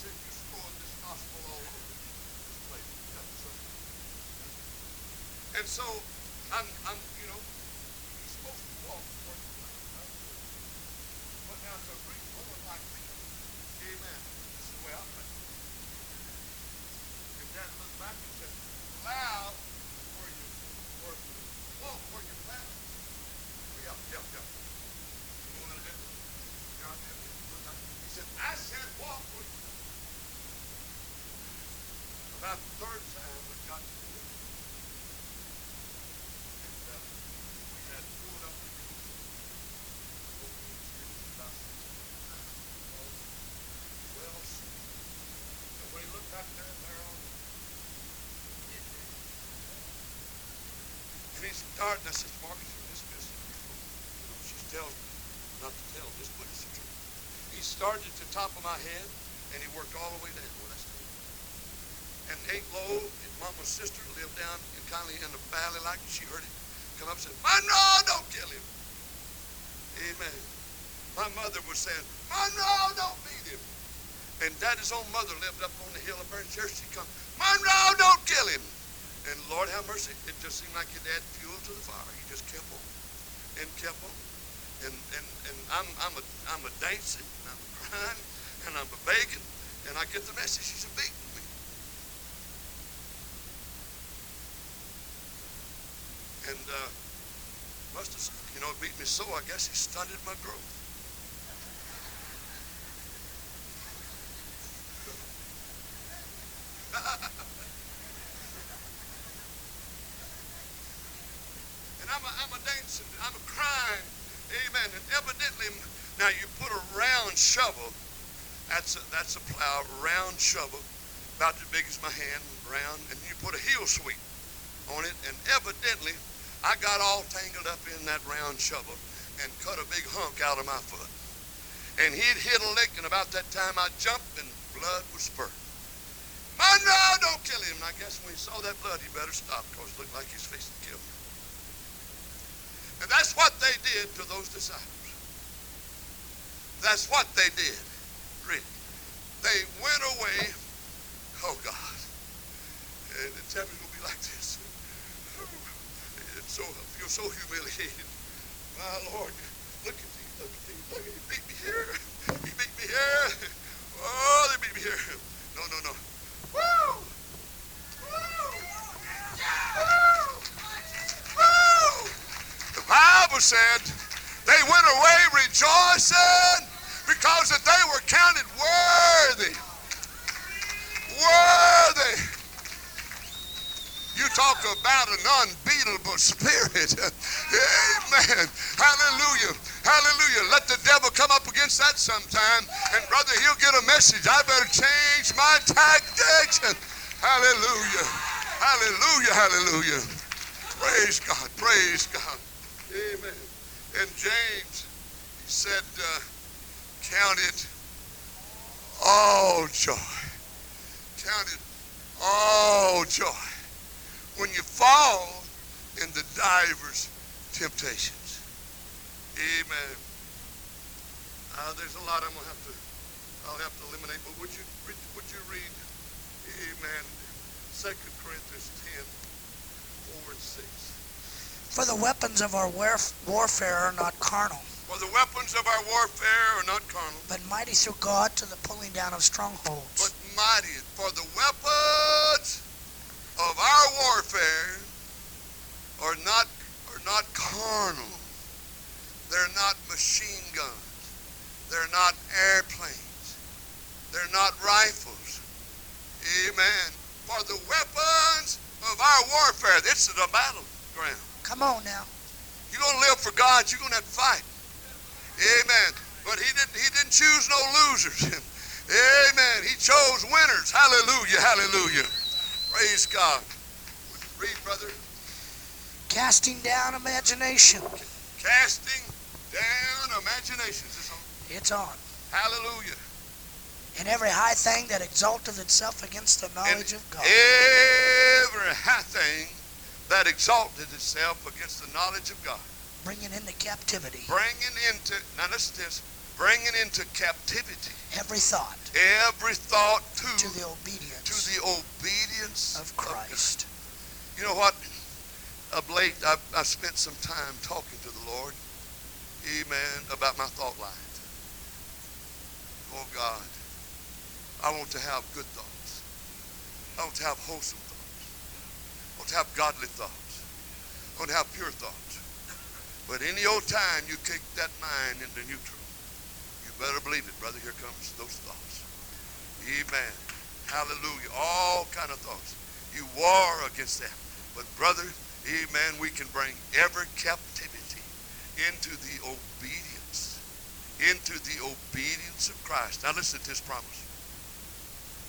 said you throwing this gospel all over this place. And so, I'm, I'm, you know, you're supposed to walk. But now a Greek woman like me, amen, this is the way I think. And Dad looked back and said, plow where you, where you walk where you plow. Oh, yeah, yeah, yeah. You want to do it? Yeah, I did. He said, I said walk where you plow. About the third time we got to do it. And uh, we had pulled up the well, and when he looked back there, there on and he and I said, Marcus, you're dismissed. You know, she tells me not to tell this, but it's the truth. He started at the top of my head, and he worked all the way down where I stood. And Aunt Lo, his mama's sister, lived down in kind of in the valley like she heard it come up and said, Monroe, don't kill him. Amen. My mother was saying, Monroe, don't beat him. And Daddy's own mother lived up on the hill of in church. She come, Monroe, don't kill him. And Lord have mercy, it just seemed like your dad fuel to the fire. He just kept on and kept on. And and, and I'm I'm a I'm a dancing, and I'm a crying, and I'm a begging, and I get the message. He's a beating me. And uh, must have, you know, beat me so. I guess he stunted my growth. And I'm a, I'm a dancing, I'm a crying, amen. And evidently, now you put a round shovel, that's a, that's a plow, round shovel, about as big as my hand, round, and you put a heel sweep on it, and evidently, I got all tangled up in that round shovel and cut a big hunk out of my foot. And he'd hit a lick, and about that time I jumped, and blood was spurting. Monroe, don't kill him. And I guess when he saw that blood, he better stop because it looked like he's facing to kill me. And that's what they did to those disciples. That's what they did. Really. They went away. Oh, God. And temple's going to be like this. It's so, feel so humiliated. My Lord, look at these, look at these, look at He beat me here. He beat me here. Oh, they beat me here. No, no, no. Woo! Woo! Woo! The Bible said they went away rejoicing because that they were counted worthy. Worthy. You talk about an unbeatable spirit. (laughs) Amen. Hallelujah. Hallelujah. Let the devil come up against that sometime. And brother, he'll get a message. I better change my tactics. (laughs) Hallelujah. Hallelujah. Hallelujah. Praise God. Praise God. Amen. And James, he said, uh, count it all joy. Count it all joy when you fall into divers temptations. Amen. Uh, there's a lot I'm gonna have to I'll have to eliminate, but would you would you read Amen. Second Corinthians 10, 4 and 6. For the weapons of our warf- warfare are not carnal, For the weapons of our warfare are not carnal, but mighty through God to the pulling down of strongholds. but mighty. For the weapons of our warfare are not are not carnal. They're not machine guns. They're not airplanes. They're not rifles. Amen. For the weapons of our warfare, this is a battleground. Come on now. You're going to live for God. You're going to have to fight. Amen. But he didn't, he didn't choose no losers. (laughs) Amen. He chose winners. Hallelujah. Hallelujah. Praise God. Read, brother. Casting down imagination. Casting down imaginations. It's on. It's on. Hallelujah. And every high thing that exalteth itself against the knowledge of God. Every high thing that exalted itself against the knowledge of God. Bringing into captivity. Bringing into, now listen to this, bringing into captivity Every thought. every thought to, To the obedience. to the obedience of Christ. You know what? Of late, I've, I've spent some time talking to the Lord, amen, about my thought life. Oh, God, I want to have good thoughts. I want to have wholesome to have godly thoughts. To have pure thoughts. But any old time you kick that mind into neutral, you better believe it, brother. Here comes those thoughts. Amen. Hallelujah. All kind of thoughts. You war against that. But brother, amen, we can bring every captivity into the obedience, into the obedience of Christ. Now listen to this promise.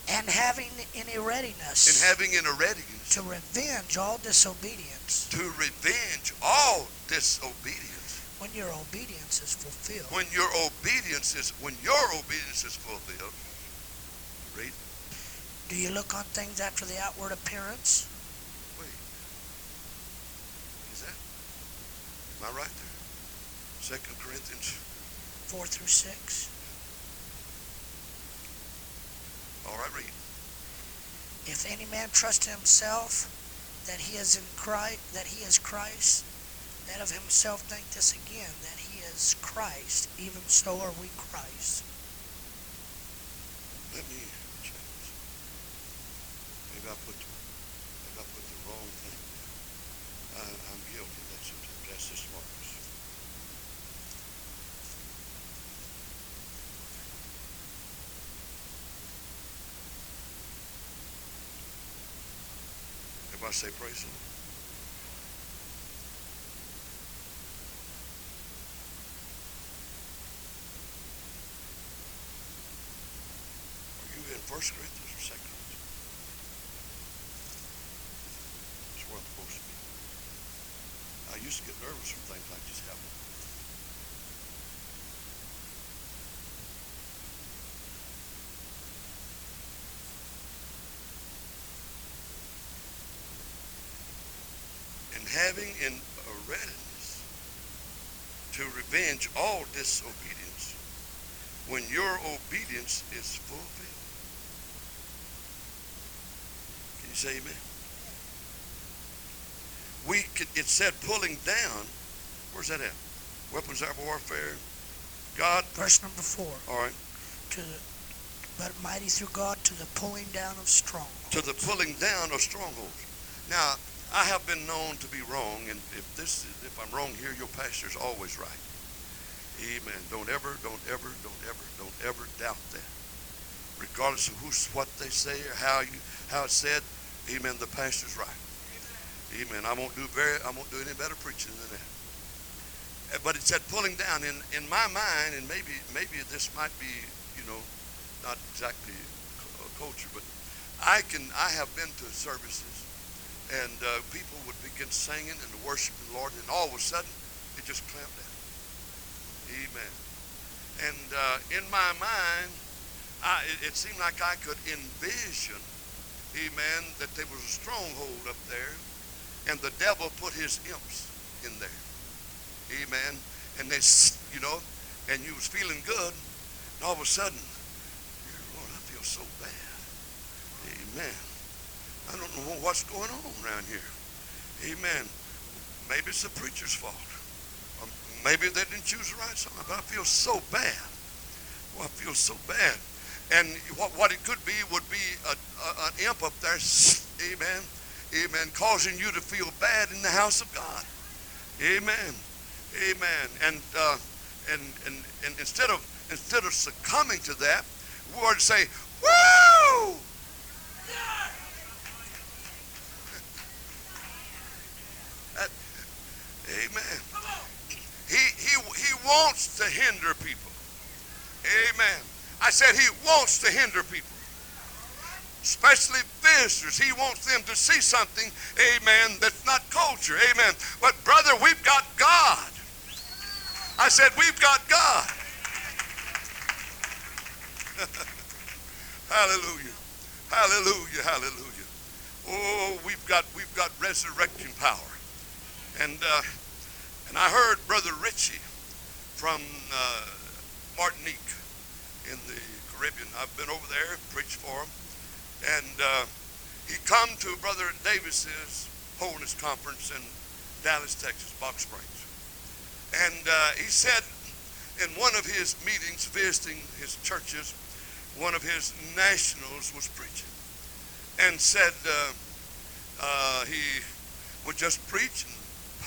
And having any readiness. In having in a readiness to revenge all disobedience to revenge all disobedience. when your obedience is fulfilled. When your obedience is when your obedience is fulfilled. Read. Do you look on things after the outward appearance? Wait. Is that? Am I right there? Second Corinthians. 4 through 6. All right, read. If any man trust himself that he is in Christ, that he is Christ, let of himself think this again, that he is Christ, even so are we Christ. Let me check. Maybe I put maybe I put the wrong thing there. I, I'm guilty of that sometimes. That's the smartest. Everybody say praise the Lord. Are you in First Corinthians? That's where I'm supposed to be. I used to get nervous when things like this happen. And having in a readiness to revenge all disobedience when your obedience is fulfilled. Can you say amen? We could, it said pulling down. Where's that at? Weapons of warfare. God. Verse number 4. All right. To the, but mighty through God to the pulling down of strongholds. To the pulling down of strongholds. Now, I have been known to be wrong, and if this, if I'm wrong here, your pastor's always right. Amen. Don't ever, don't ever, don't ever, don't ever doubt that. Regardless of who's what they say or how you how it's said, Amen. The pastor's right. Amen. I won't do very I won't do any better preaching than that. Uh, But it said pulling down in in my mind, and maybe maybe this might be you know not exactly cu- culture, but I can I have been to services, and uh, people would begin singing and worshiping the Lord, and all of a sudden it just clamped down. Amen. And uh, in my mind, I, it, it seemed like I could envision, amen, that there was a stronghold up there, and the devil put his imps in there. Amen. And they, you know, and you was feeling good, and all of a sudden, Lord, I feel so bad. Amen. I don't know what's going on around here. Amen. Maybe it's the preacher's fault. Or maybe they didn't choose the right song, but I feel so bad. Oh, I feel so bad. And what, what it could be would be a, a, an imp up there, (sniffs) amen, amen, causing you to feel bad in the house of God. Amen. Amen. And, uh, and, and, and instead, of, instead of succumbing to that, we ought to say, Woo! That, wants to hinder people. Amen. I said he wants to hinder people. Especially visitors. He wants them to see something, amen, that's not culture. Amen. But brother, we've got God. I said, we've got God. (laughs) hallelujah. Hallelujah. Hallelujah. Oh, we've got we've got resurrection power. And uh, and I heard Brother Richie from uh, Martinique in the Caribbean. I've been over there preached for him. And uh, he come to Brother Davis's holiness conference in Dallas, Texas, Box Springs. And uh, he said in one of his meetings visiting his churches, one of his nationals was preaching and said uh, uh, he would just preach and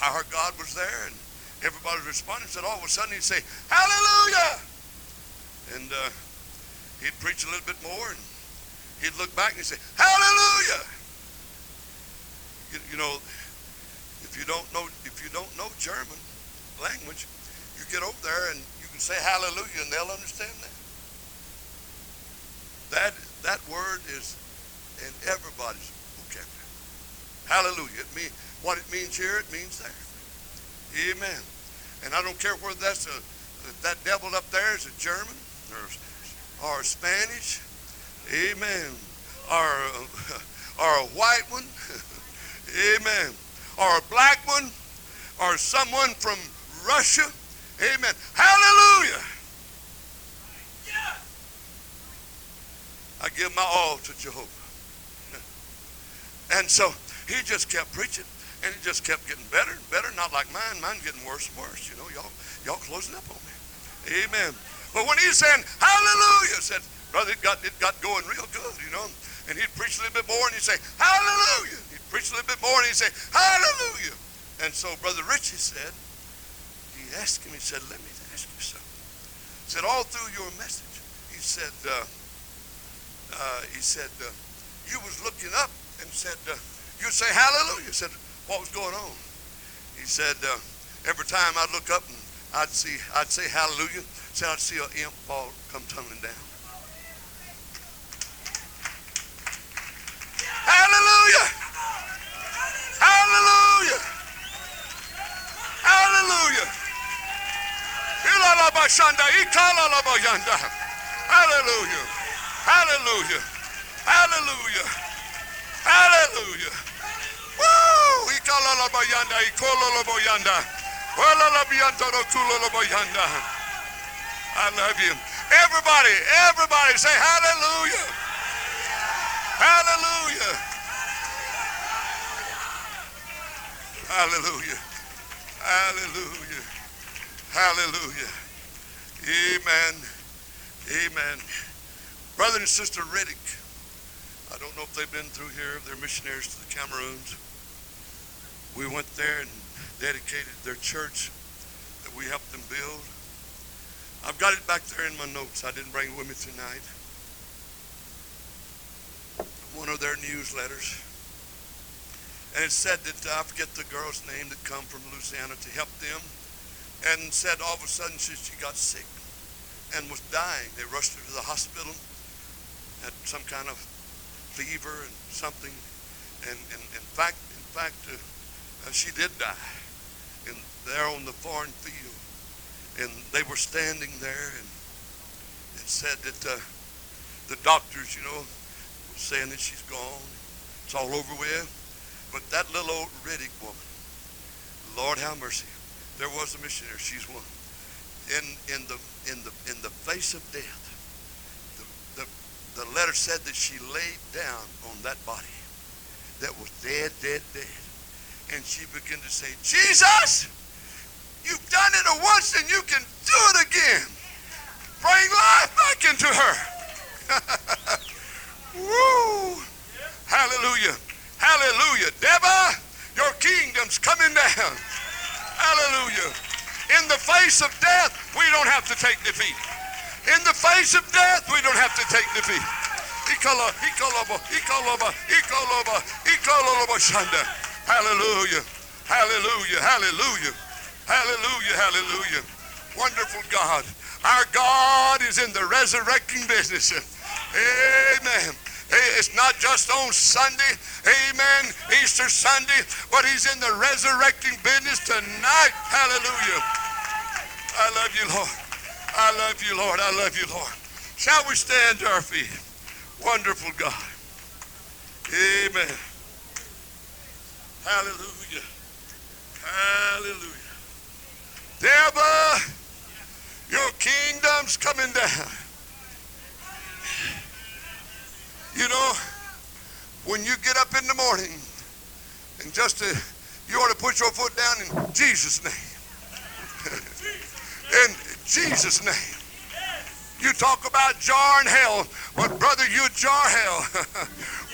of God was there and everybody responding. Said all of a sudden he'd say, Hallelujah! And uh, he'd preach a little bit more and he'd look back and he'd say, Hallelujah! You, you know, if you don't know if you don't know German language, you get over there and you can say hallelujah and they'll understand that. That that word is in everybody's vocabulary. Hallelujah. It mean, what it means here, it means there. Amen. And I don't care whether that's a that devil up there is a German or or Spanish. Amen. Or (laughs) or a white one. (laughs) Amen. Or a black one. Or someone from Russia. Amen. Hallelujah. I give my all to Jehovah. (laughs) And so he just kept preaching, and it just kept getting better and better. Not like mine. Mine getting worse and worse. You know, y'all, y'all closing up on me. Amen. But when he's saying Hallelujah, said brother, it got it got going real good. You know, and he'd preach a little bit more, and he'd say Hallelujah. He'd preach a little bit more, and he'd say Hallelujah. And so brother Richie said, he asked him. He said, "Let me ask you something." He said all through your message, he said. Uh, uh, he said, uh, you was looking up and said, uh, you'd say hallelujah. He said, what was going on? He said, uh, every time I'd look up and I'd see, I'd say hallelujah, said I'd see an imp fall come tumbling down. Hallelujah! Hallelujah! Hallelujah! Hallelujah! Hallelujah. Hallelujah. Hallelujah. I love you. Everybody, everybody say hallelujah. Hallelujah. Hallelujah. Hallelujah. Hallelujah. Amen. Amen. Brother and Sister Riddick, I don't know if they've been through here. They're missionaries to the Cameroons. We went there and dedicated their church that we helped them build. I've got it back there in my notes. I didn't bring it with me tonight. One of their newsletters. And it said that, I forget the girl's name that come from Louisiana to help them. And said all of a sudden she, she got sick and was dying. They rushed her to the hospital had some kind of fever and something, and, and in fact, in fact, uh, uh, she did die, and there on the foreign field, and they were standing there, and it said that uh, the doctors, you know, were saying that she's gone, it's all over with, but that little old Riddick woman, Lord have mercy, there was a missionary, she's one, in in the in the in the face of death the, the, the letter said that she laid down on that body that was dead, dead, dead. And she began to say, Jesus, you've done it once and you can do it again. Bring life back into her. (laughs) Woo! Hallelujah. Hallelujah. Deborah, your kingdom's coming down. Hallelujah. In the face of death, we don't have to take defeat. In the face of death, we don't have to take defeat. Hallelujah. Hallelujah. Hallelujah. Hallelujah. Hallelujah. Wonderful God. Our God is in the resurrecting business. Amen. Eh, it's not just on Sunday, amen, Easter Sunday, but he's in the resurrecting business tonight. Hallelujah. I love you, Lord. I love you, Lord. I love you, Lord. Shall we stand to our feet? Wonderful God. Amen. Hallelujah. Hallelujah. Devil, your kingdom's coming down. You know, when you get up in the morning and just to, you ought to put your foot down in Jesus' name. (laughs) in Jesus' name. You talk about jarring hell. But brother, you jar hell. (laughs)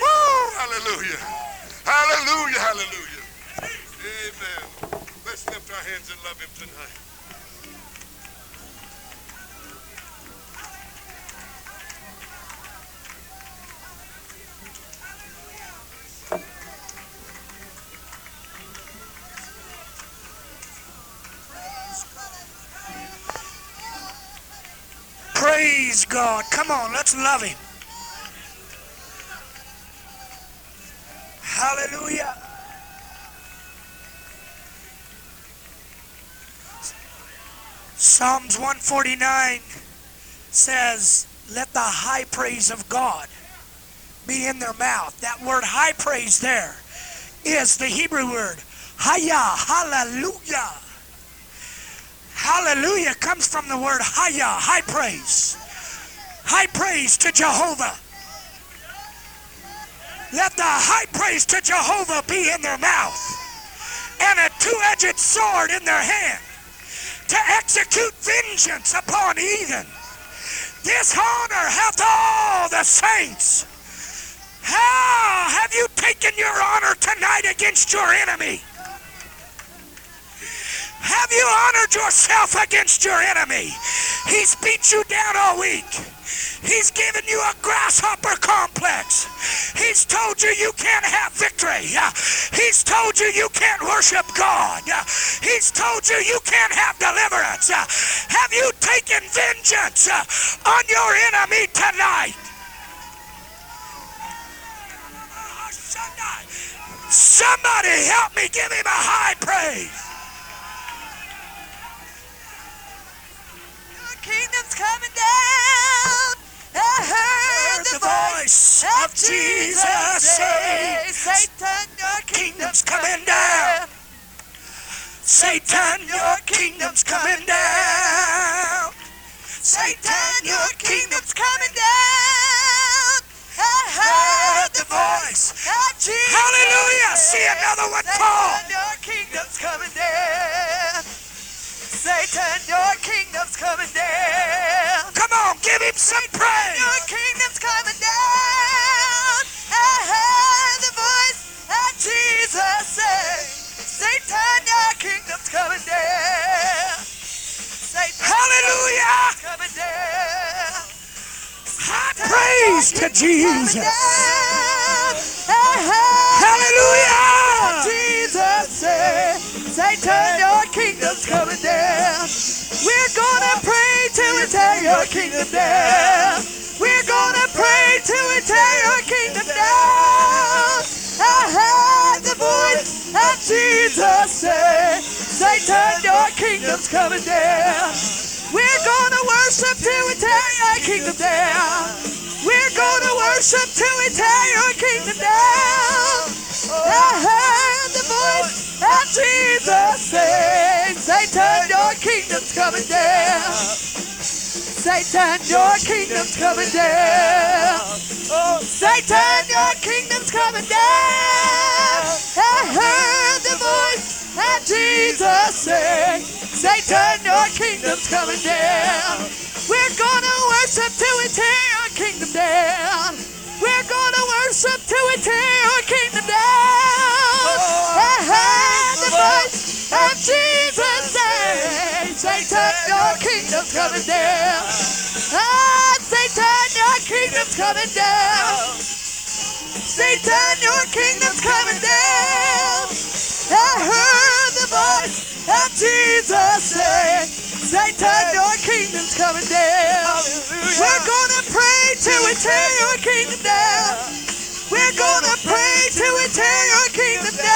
Woo! Hallelujah. Hallelujah. Hallelujah. Amen. Let's lift our hands and love him tonight. Praise God. Come on, let's love Him. Hallelujah. Psalms 149 says, Let the high praise of God be in their mouth. That word high praise there is the Hebrew word, Haya, hallelujah. Hallelujah comes from the word haya, high praise. High praise to Jehovah. Let the high praise to Jehovah be in their mouth and a two-edged sword in their hand to execute vengeance upon heathen. This honor hath all the saints. How have you taken your honor tonight against your enemy? Have you honored yourself against your enemy? He's beat you down all week. He's given you a grasshopper complex. He's told you you can't have victory. He's told you you can't worship God. He's told you you can't have deliverance. Have you taken vengeance on your enemy tonight? Somebody help me give him a high praise. Coming down. I heard the voice of Jesus say, Satan, your kingdom's coming down. Satan, your kingdom's coming down. Satan, your kingdom's coming down. I heard the voice of Jesus. Hallelujah. See another one, Paul. Satan, your kingdom's coming down. Satan, your kingdom's coming down. Come on, give him some praise. Your kingdom's coming down. I heard the voice of Jesus say, Satan, your kingdom's coming down. Satan, Hallelujah. coming down. High praise to Jesus. Hallelujah. Jesus said, Satan, your kingdom's coming down. We're gonna pray till we tear your kingdom down. We're gonna pray till we tear your kingdom down. I heard the voice of Jesus say, Satan, your kingdom's coming down. We're gonna worship till we tear your kingdom down. We're gonna worship till we tear your kingdom down. I heard the voice of Jesus say, Satan, your kingdom's coming down. Satan, your kingdom's coming down. Satan, your kingdom's coming down. I heard the voice of Jesus say, Satan, your kingdom's coming down. We're gonna worship till we tear your kingdom down. We're gonna worship till we tear your kingdom Jesus say, Satan, your kingdom's coming down. Ah, Satan, your kingdom's coming down. Satan, your kingdom's coming down. I heard the voice of Jesus say, Satan, your kingdom's coming down. We're gonna pray till we tear your kingdom down. We're gonna pray till we tear your kingdom down.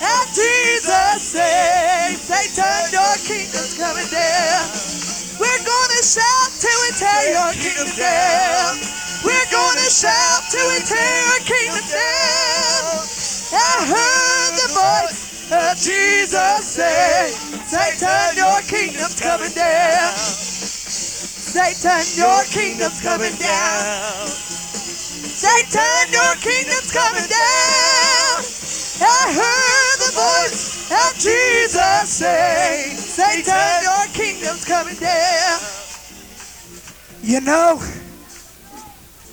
Of Jesus say, Satan, your kingdom's coming down. We're gonna shout till we tear your kingdom down. We're gonna shout till we tear your kingdom down. I heard the voice of Jesus say, Satan, your kingdom's coming down. Satan, your kingdom's coming down. Satan, your kingdom's coming down. I heard the voice of Jesus say, Satan, your kingdom's coming down. You know,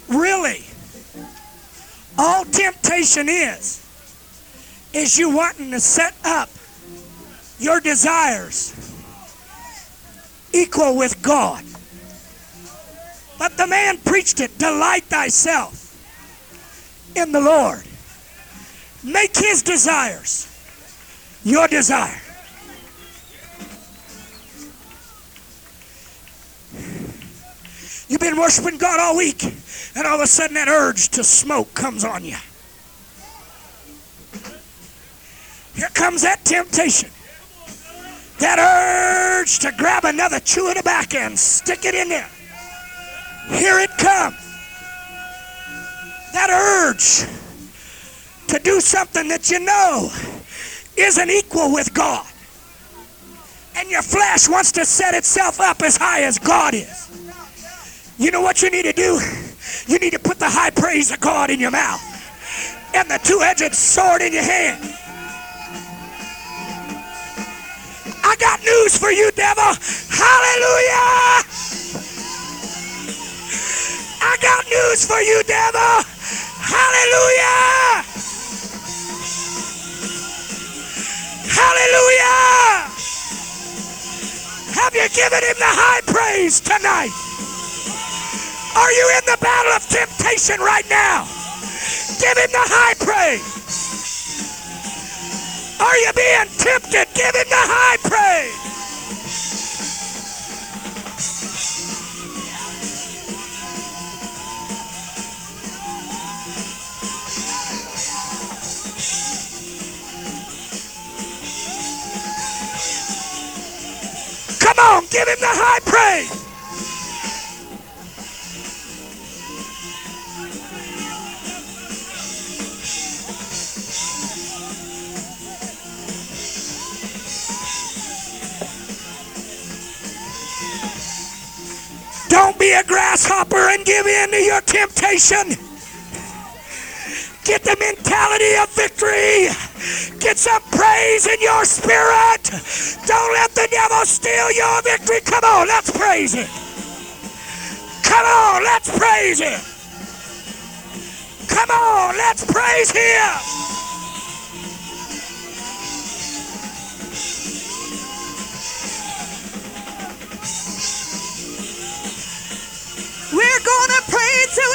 really, all temptation is, is you wanting to set up your desires equal with God. But the man preached it delight thyself in the Lord. Make his desires your desire. You've been worshiping God all week, and all of a sudden that urge to smoke comes on you. Here comes that temptation. That urge to grab another chew of tobacco and stick it in there. Here it comes. That urge to do something that you know isn't equal with God. And your flesh wants to set itself up as high as God is. You know what you need to do? You need to put the high praise of God in your mouth and the two edged sword in your hand. I got news for you, devil. Hallelujah! I got news for you, devil. Hallelujah! Hallelujah! Have you given him the high praise tonight? Are you in the battle of temptation right now? Give him the high praise. Are you being tempted? Give him the high praise. Come on, give him the high praise. Don't be a grasshopper and give in to your temptation. Get the mentality of victory. Get some praise in your spirit. Don't let the devil steal your victory. Come on, let's praise him. Come on, let's praise him. Come on, let's praise him. We're gonna pray till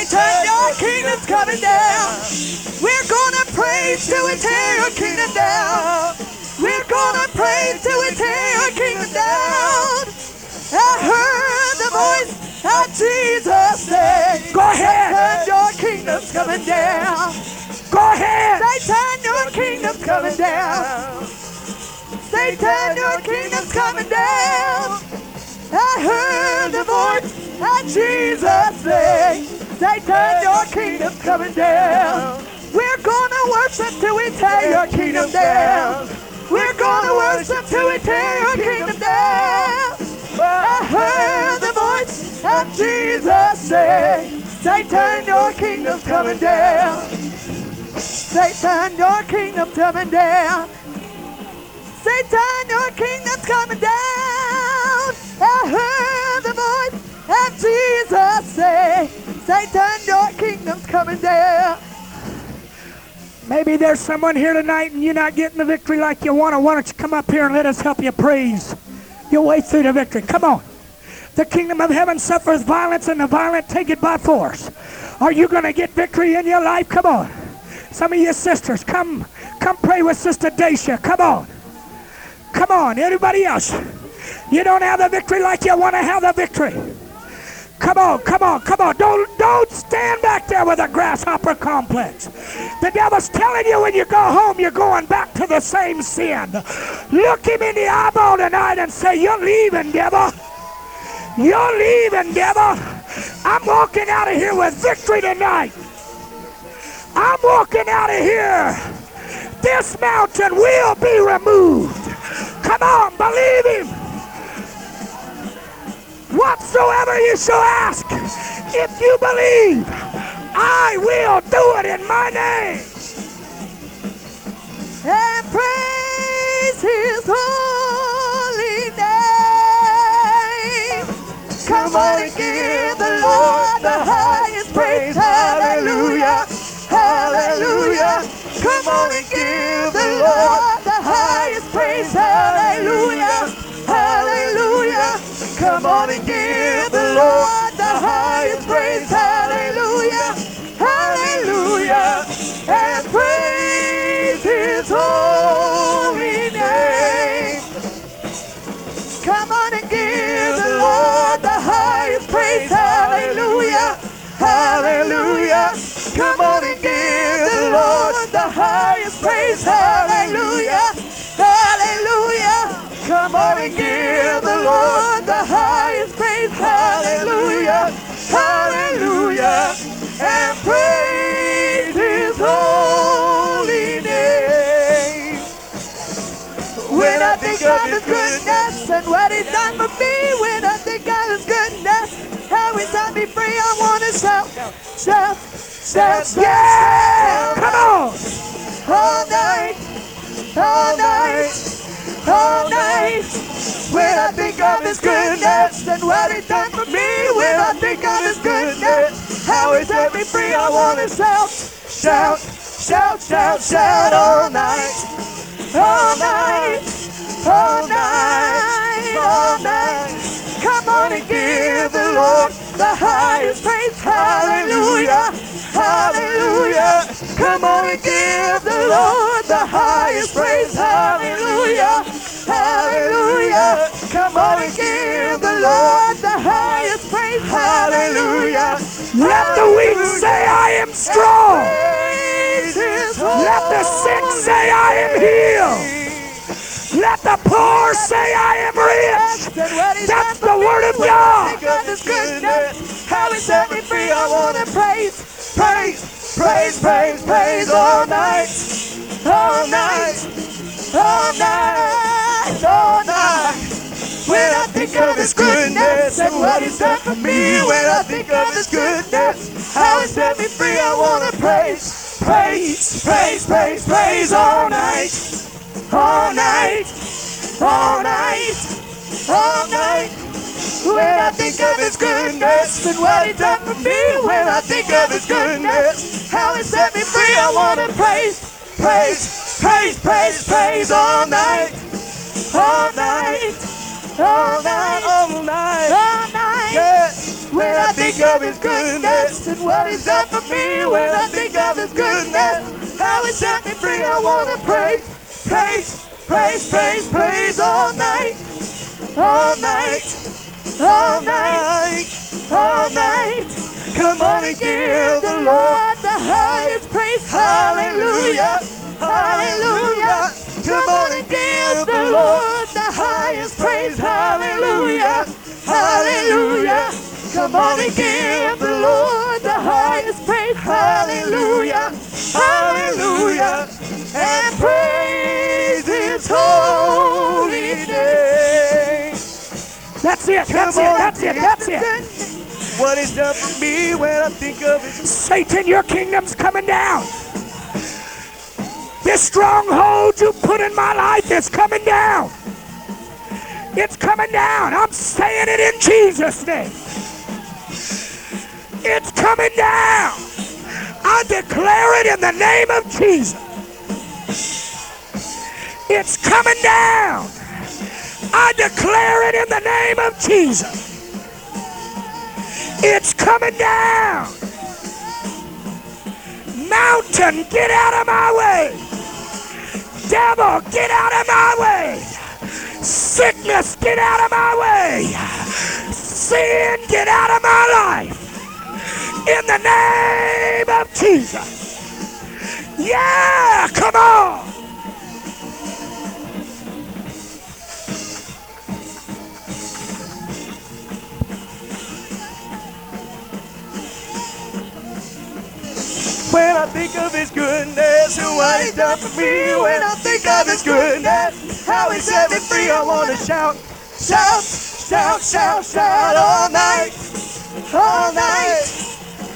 Satan, your kingdom's coming down. We're gonna pray till we tear your kingdom down. We're gonna pray till we tear your kingdom down. I heard the voice of Jesus say, Go ahead. Your kingdom's coming down. Go ahead. Satan, your kingdom's coming down. Satan, your kingdom's coming down. I heard the voice of Jesus say, Satan, your kingdom's coming down. We're gonna worship till we tear your kingdom down. We're gonna worship till we tear your kingdom down. I heard the voice of Jesus say, Satan, your kingdom's coming down. Satan, your kingdom's coming down. Satan, your kingdom's coming down. I heard the voice of Jesus say, Satan, your kingdom's coming down. Maybe there's someone here tonight and you're not getting the victory like you want. To. Why don't you come up here and let us help you praise your way through the victory? Come on. The kingdom of heaven suffers violence, and the violent take it by force. Are you going to get victory in your life? Come on. Some of your sisters, come, come pray with Sister Dacia. Come on. Come on, everybody else. You don't have the victory like you want to have the victory. Come on, come on, come on. Don't don't stand back there with a grasshopper complex. The devil's telling you when you go home you're going back to the same sin. Look him in the eyeball tonight and say, You're leaving, devil. You're leaving, devil. I'm walking out of here with victory tonight. I'm walking out of here. This mountain will be removed. Come on, believe him. Whatsoever you shall ask, if you believe, I will do it in my name. and praise his holy name. Come on and give the Lord the highest praise. Hallelujah. Hallelujah. Come on and give the Lord the highest praise. Hallelujah. Hallelujah. Come on and give the Lord the highest praise. Hallelujah. Hallelujah. And praise his holy name. Come on and give the Lord the highest praise. Hallelujah. Hallelujah. Come on and give the Lord the highest praise. Hallelujah. Hallelujah. Come on and give the Lord the highest praise. Hallelujah. Hallelujah. And praise his holy name. When I think of his goodness and what he's done for me, when I think of his goodness, how he set me free, I want to shout, shout, shout, shout, Yeah! Come on! all night, all night, all night. When I think of his goodness and what he done for me, when I think of his goodness, how he set me free, I want to shout, shout, shout, shout, shout all night, all night, all night, all night. Come on and give the Lord the highest praise. Hallelujah. Hallelujah. Come on and give the Lord the highest praise. Hallelujah. Hallelujah. Come on and give the Lord the highest praise. Hallelujah. Let the weak say, I am strong. Let the sick say, I am healed. Let the poor say, I am rich. That's the word of God. How he set me free. I want to praise, praise, praise, praise, praise all night, all night, all night, all night. When I think of his goodness and what he's done for me, when I think of his goodness, how he set me free, I want to praise, praise, praise, praise, praise all night, all night, all night, all night. When I think of his goodness and what he done for me, when I think of his goodness, how he set me free, I want to praise, praise, praise, praise, praise all night, all night, all night, all night, all night. Yeah. When I think of his goodness and what he's done for me, when I think of his goodness, how he set me free, I want to praise, praise, praise, praise, praise all night, all night, all night, all night. Come on and give the Lord the highest praise. Hallelujah, hallelujah. Come on and give the Lord the highest praise. Hallelujah, hallelujah. Come on and give the Lord the highest praise. Hallelujah, hallelujah. And praise his holy name. That's it. That's it. That's it. That's it. What he's done for me when I think of his Satan, your kingdom's coming down. This stronghold you put in my life is coming down. It's coming down. I'm saying it in Jesus' name. It's coming down. I declare it in the name of Jesus. It's coming down. I declare it in the name of Jesus. It's coming down. Mountain, get out of my way. Devil, get out of my way. Sickness, get out of my way. Sin, get out of my life. In the name of Jesus. Yeah, come on. When I think of his goodness and what he's done for me, when I think of his goodness, how he set me free, I want to shout, shout, shout, shout, shout all night, all night,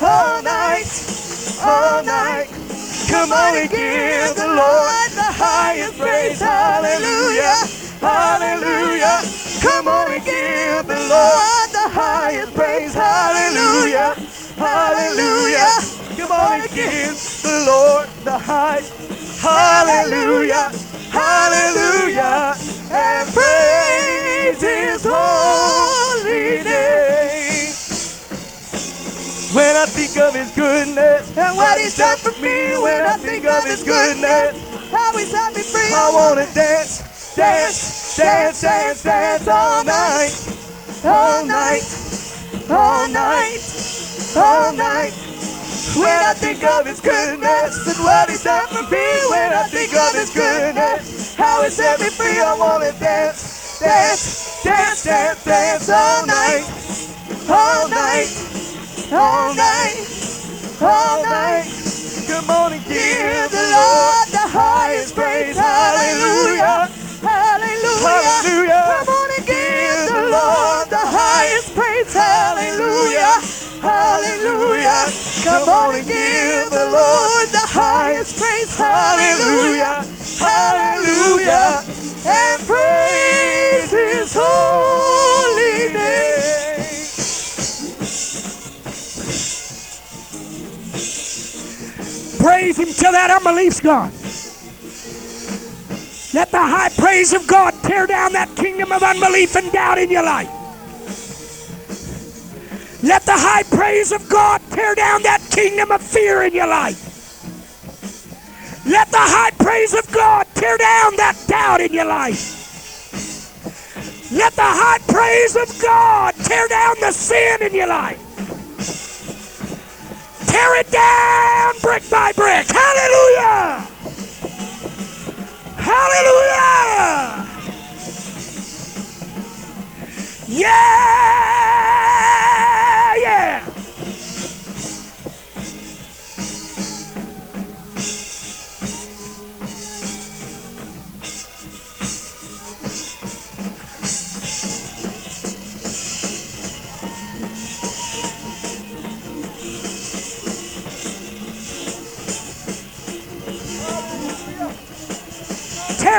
all night, all night. Come on and give the Lord the highest praise, hallelujah, hallelujah. Come on and give the Lord the highest praise, hallelujah, hallelujah. Come on and give the Lord the high. Hallelujah. Hallelujah. And praise his holy name. When I think of his goodness and what he's done for me, when I think of his goodness, how he's set me free, I want to dance, dance, dance, dance, dance all night, all night, all night, all night. When I think of his goodness and what he's done for me, when I think of his goodness, how he set me free, I wanna dance, dance, dance, dance, dance all night, all night, all night, all night. On and give the Lord the highest praise, hallelujah, hallelujah, hallelujah. Come on and give the Lord the highest praise, hallelujah. Hallelujah. Come on and give the Lord the highest praise. Hallelujah. Hallelujah. And praise his holy name. Praise him till that unbelief's gone. Let the high praise of God tear down that kingdom of unbelief and doubt in your life. Let the high praise of God tear down that kingdom of fear in your life. Let the high praise of God tear down that doubt in your life. Let the high praise of God tear down the sin in your life. Tear it down brick by brick. Hallelujah! Hallelujah! Yeah!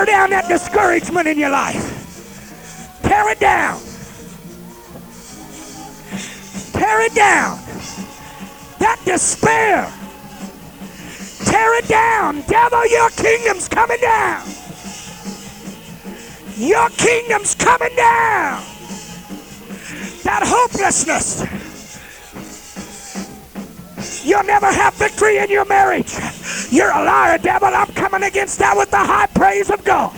Down that discouragement in your life. Tear it down. Tear it down. That despair. Tear it down. Devil, your kingdom's coming down. Your kingdom's coming down. That hopelessness. You'll never have victory in your marriage. You're a liar, devil. I'm coming against that with the high praise of God.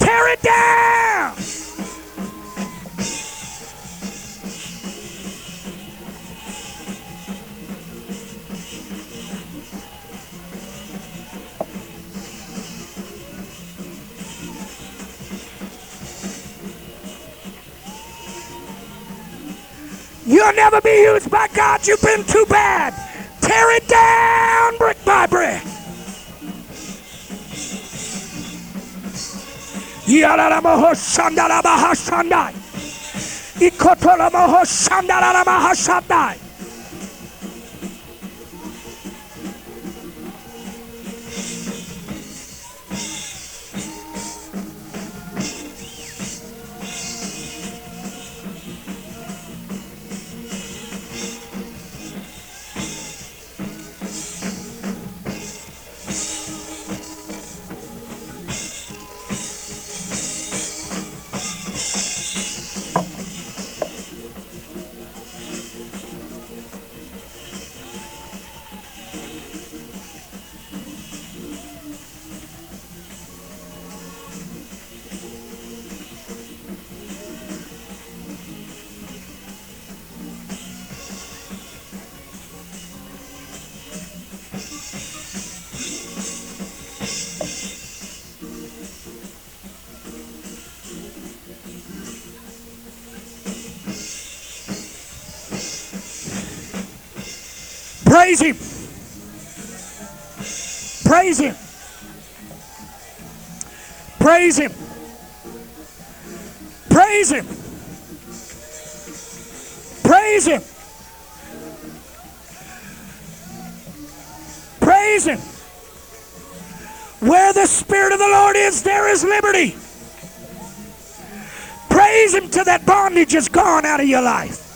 Tear it down. You'll never be used by God. You've been too bad. Tear it down brick by brick. Yalalamahosandarabahasandai. Ikotolamahosandarabahasandai. Praise Him. Praise Him. Praise Him. Praise Him. Praise Him. Where the Spirit of the Lord is, there is liberty. Praise Him till that bondage is gone out of your life.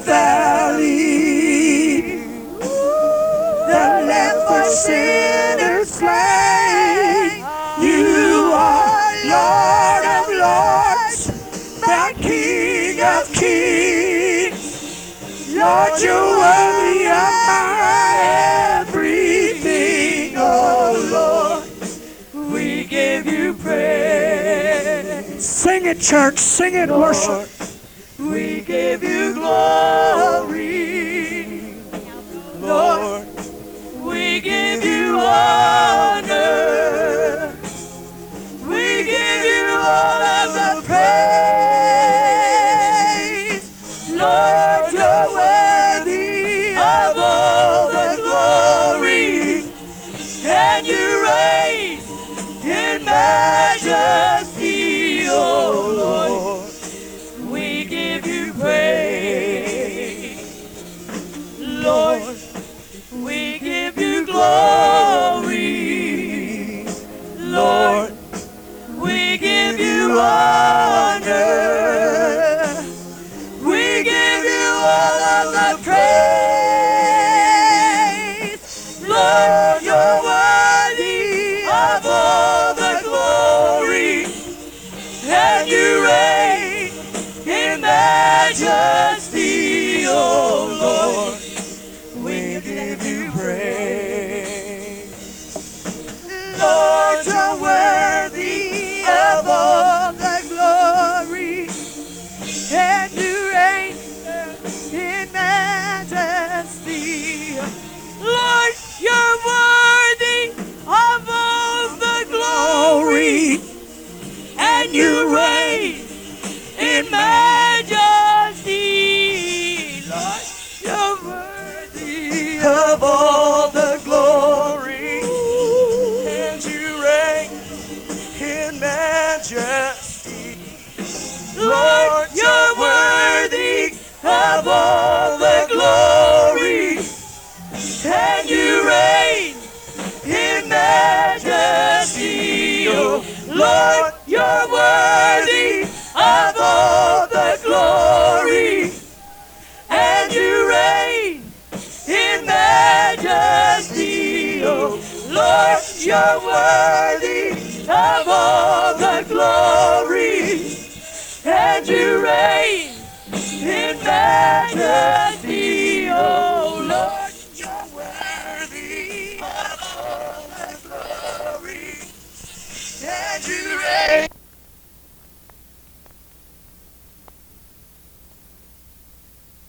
valley left for sinners. You are Lord of lords, the King of kings. Lord, you worthy of my everything, oh Lord. We give you praise. Sing it, church. Sing it, Lord. worship give you glory, Lord. We give you honor. We give you all of the praise.